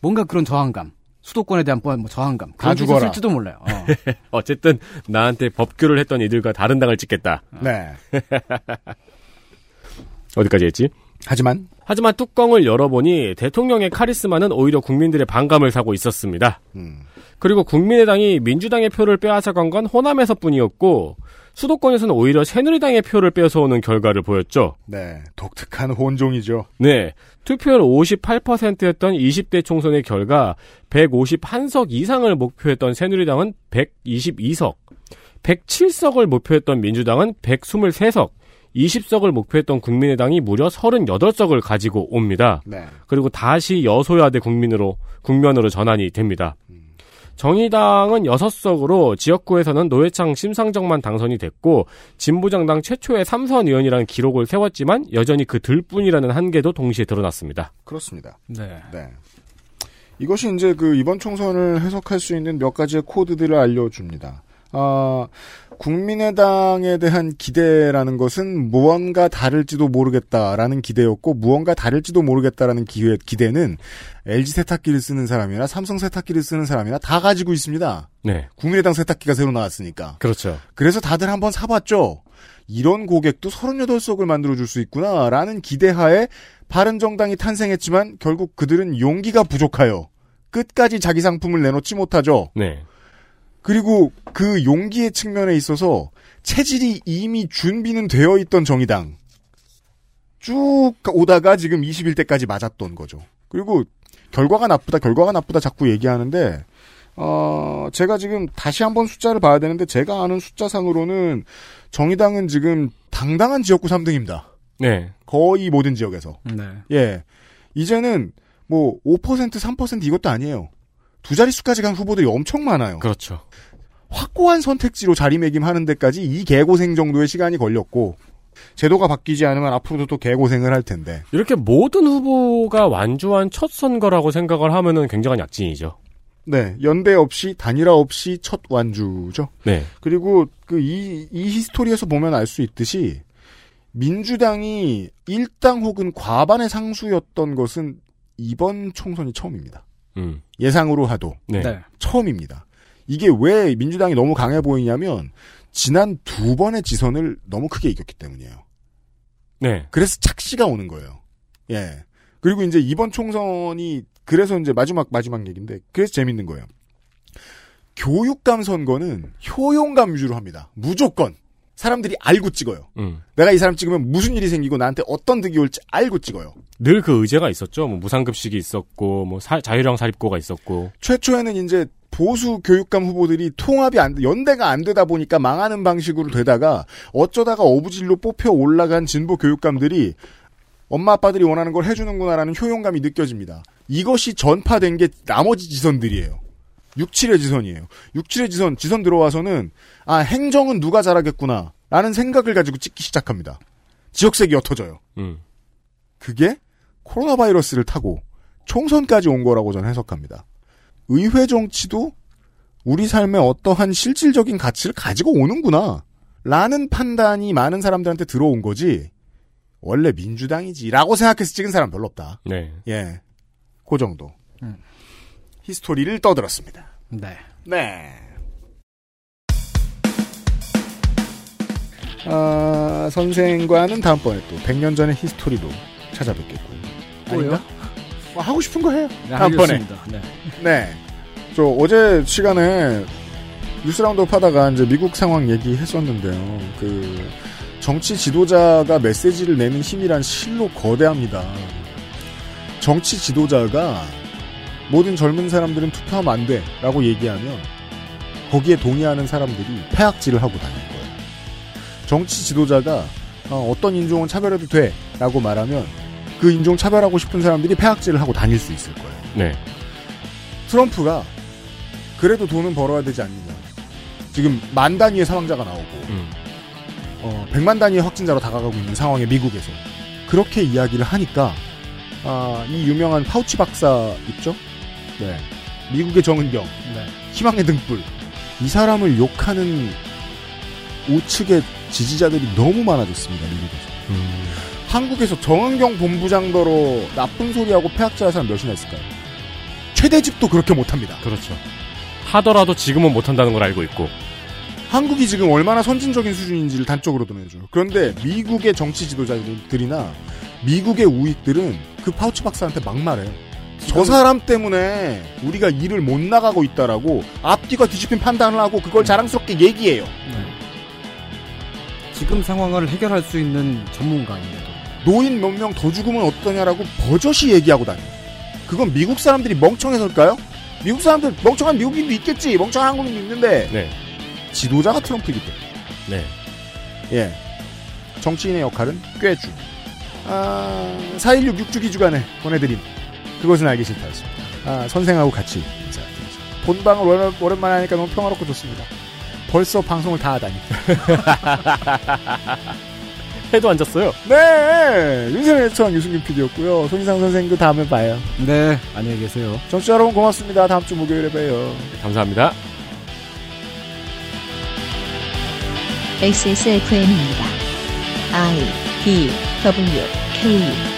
뭔가 그런 저항감. 수도권에 대한 뭐 저항감. 다 죽어라. 있을지도 몰라요. 어. 어쨌든 나한테 법규를 했던 이들과 다른 당을 찍겠다. 네. 어디까지 했지? 하지만 하지만 뚜껑을 열어보니 대통령의 카리스마는 오히려 국민들의 반감을 사고 있었습니다. 음. 그리고 국민의당이 민주당의 표를 빼앗아간 건 호남에서뿐이었고 수도권에서는 오히려 새누리당의 표를 뺏어오는 결과를 보였죠. 네. 독특한 혼종이죠. 네. 투표율 58%였던 20대 총선의 결과 151석 이상을 목표했던 새누리당은 122석, 107석을 목표했던 민주당은 123석, 20석을 목표했던 국민의당이 무려 38석을 가지고 옵니다. 네. 그리고 다시 여소야대 국민으로 국면으로 전환이 됩니다. 정의당은 6석으로 지역구에서는 노회창 심상정만 당선이 됐고 진보정당 최초의 삼선 의원이라는 기록을 세웠지만 여전히 그 들뿐이라는 한계도 동시에 드러났습니다. 그렇습니다. 네. 네. 이것이 이제 그 이번 총선을 해석할 수 있는 몇 가지의 코드들을 알려줍니다. 아, 국민의당에 대한 기대라는 것은 무언가 다를지도 모르겠다라는 기대였고 무언가 다를지도 모르겠다라는 기회, 기대는 LG 세탁기를 쓰는 사람이나 삼성 세탁기를 쓰는 사람이나 다 가지고 있습니다. 네. 국민의당 세탁기가 새로 나왔으니까. 그렇죠. 그래서 다들 한번 사봤죠. 이런 고객도 38석을 만들어줄 수 있구나라는 기대하에 바른정당이 탄생했지만 결국 그들은 용기가 부족하여 끝까지 자기 상품을 내놓지 못하죠. 네. 그리고 그 용기의 측면에 있어서 체질이 이미 준비는 되어 있던 정의당 쭉 오다가 지금 21대까지 맞았던 거죠. 그리고 결과가 나쁘다, 결과가 나쁘다 자꾸 얘기하는데 어, 제가 지금 다시 한번 숫자를 봐야 되는데 제가 아는 숫자상으로는 정의당은 지금 당당한 지역구 3등입니다. 네. 거의 모든 지역에서. 네. 예. 이제는 뭐 5% 3% 이것도 아니에요. 두 자릿수까지 간 후보들이 엄청 많아요. 그렇죠. 확고한 선택지로 자리매김하는 데까지 이 개고생 정도의 시간이 걸렸고 제도가 바뀌지 않으면 앞으로도 또 개고생을 할 텐데. 이렇게 모든 후보가 완주한 첫 선거라고 생각을 하면은 굉장한 약진이죠. 네, 연대 없이 단일화 없이 첫 완주죠. 네. 그리고 그 이이 히스토리에서 보면 알 수 있듯이 민주당이 일당 혹은 과반의 상수였던 것은 이번 총선이 처음입니다. 음. 예상으로 하도 네. 네. 처음입니다. 이게 왜 민주당이 너무 강해 보이냐면 지난 두 번의 지선을 너무 크게 이겼기 때문이에요. 네. 그래서 착시가 오는 거예요. 예. 그리고 이제 이번 총선이 그래서 이제 마지막 마지막 얘기인데 그래서 재밌는 거예요. 교육감 선거는 효용감 위주로 합니다. 무조건 사람들이 알고 찍어요. 음. 내가 이 사람 찍으면 무슨 일이 생기고 나한테 어떤 득이 올지 알고 찍어요. 늘 그 의제가 있었죠. 뭐 무상급식이 있었고, 뭐 사- 자유형 사립고가 있었고. 최초에는 이제 보수 교육감 후보들이 통합이 안, 연대가 안 되다 보니까 망하는 방식으로 되다가 어쩌다가 어부질로 뽑혀 올라간 진보 교육감들이 엄마 아빠들이 원하는 걸 해주는구나라는 효용감이 느껴집니다. 이것이 전파된 게 나머지 지선들이에요. 6, 7의 지선이에요. 6, 7의 지선, 지선 들어와서는 아 행정은 누가 잘하겠구나 라는 생각을 가지고 찍기 시작합니다. 지역색이 옅어져요. 음. 그게 코로나 바이러스를 타고 총선까지 온 거라고 저는 해석합니다. 의회 정치도 우리 삶에 어떠한 실질적인 가치를 가지고 오는구나. 라는 판단이 많은 사람들한테 들어온 거지. 원래 민주당이지. 라고 생각해서 찍은 사람 별로 없다. 네. 예. 그 정도. 음. 히스토리를 떠들었습니다. 네. 네. 아, 선생과는 다음번에 또 100년 전의 history로 찾아뵙겠고요. 아닌가? 뭐 하고 싶은 거 해요. 네, 다음번에. 네. 네. 저 어제 시간에 뉴스 roundup 하다가 이제 미국 상황 얘기했었는데요. 그 정치 지도자가 메시지를 내는 힘이란 실로 거대합니다. 정치 지도자가 모든 젊은 사람들은 투표하면 안 돼. 라고 얘기하면 거기에 동의하는 사람들이 폐악질을 하고 다닐 거예요. 정치 지도자가 어, 떤 인종은 차별해도 돼. 라고 말하면 그 인종 차별하고 싶은 사람들이 폐악질을 하고 다닐 수 있을 거예요. 네. 트럼프가 그래도 돈은 벌어야 되지 않느냐. 지금 만 단위의 사망자가 나오고 음. 어, 100만 단위의 확진자로 다가가고 있는 상황에 미국에서 그렇게 이야기를 하니까 아, 이 유명한 파우치 박사 있죠? 네. 미국의 정은경, 네. 희망의 등불. 이 사람을 욕하는 우측의 지지자들이 너무 많아졌습니다, 미국에서. 음. 한국에서 정은경 본부장더러 나쁜 소리하고 폐악자의 사람 몇이나 있을까요? 최대집도 그렇게 못합니다. 그렇죠. 하더라도 지금은 못한다는 걸 알고 있고. 한국이 지금 얼마나 선진적인 수준인지를 단적으로 드러내죠. 그런데 미국의 정치 지도자들이나 미국의 우익들은 그 파우치 박사한테 막말해요. 저 사람 때문에 우리가 일을 못 나가고 있다라고 앞뒤가 뒤집힌 판단을 하고 그걸 자랑스럽게 얘기해요. 지금 상황을 해결할 수 있는 전문가인데도. 노인 몇 명 더 죽으면 어떠냐라고 버젓이 얘기하고 다녀요. 그건 미국 사람들이 멍청해서일까요? 미국 사람들 멍청한 미국인도 있겠지. 멍청한 한국인도 있는데 네. 지도자가 트럼프이기 때문에. 네. 예. 정치인의 역할은 꾀주. 아, 4.16 6주 기 주간에 보내드린 그것은 알기 싫다였습니다. 아, 선생하고 같이 인사드리죠. 본방을 오랜, 오랜만에 하니까 너무 평화롭고 좋습니다. 벌써 방송을 다 하다니. 해도 앉았어요. 네! 윤세민 애청한 유승균 PD였고요. 손희상 선생님 그 다음에 봐요. 네. 안녕히 계세요. 정치 여러분 고맙습니다. 다음 주 목요일에 봬요. 감사합니다. XSFM입니다. I D W K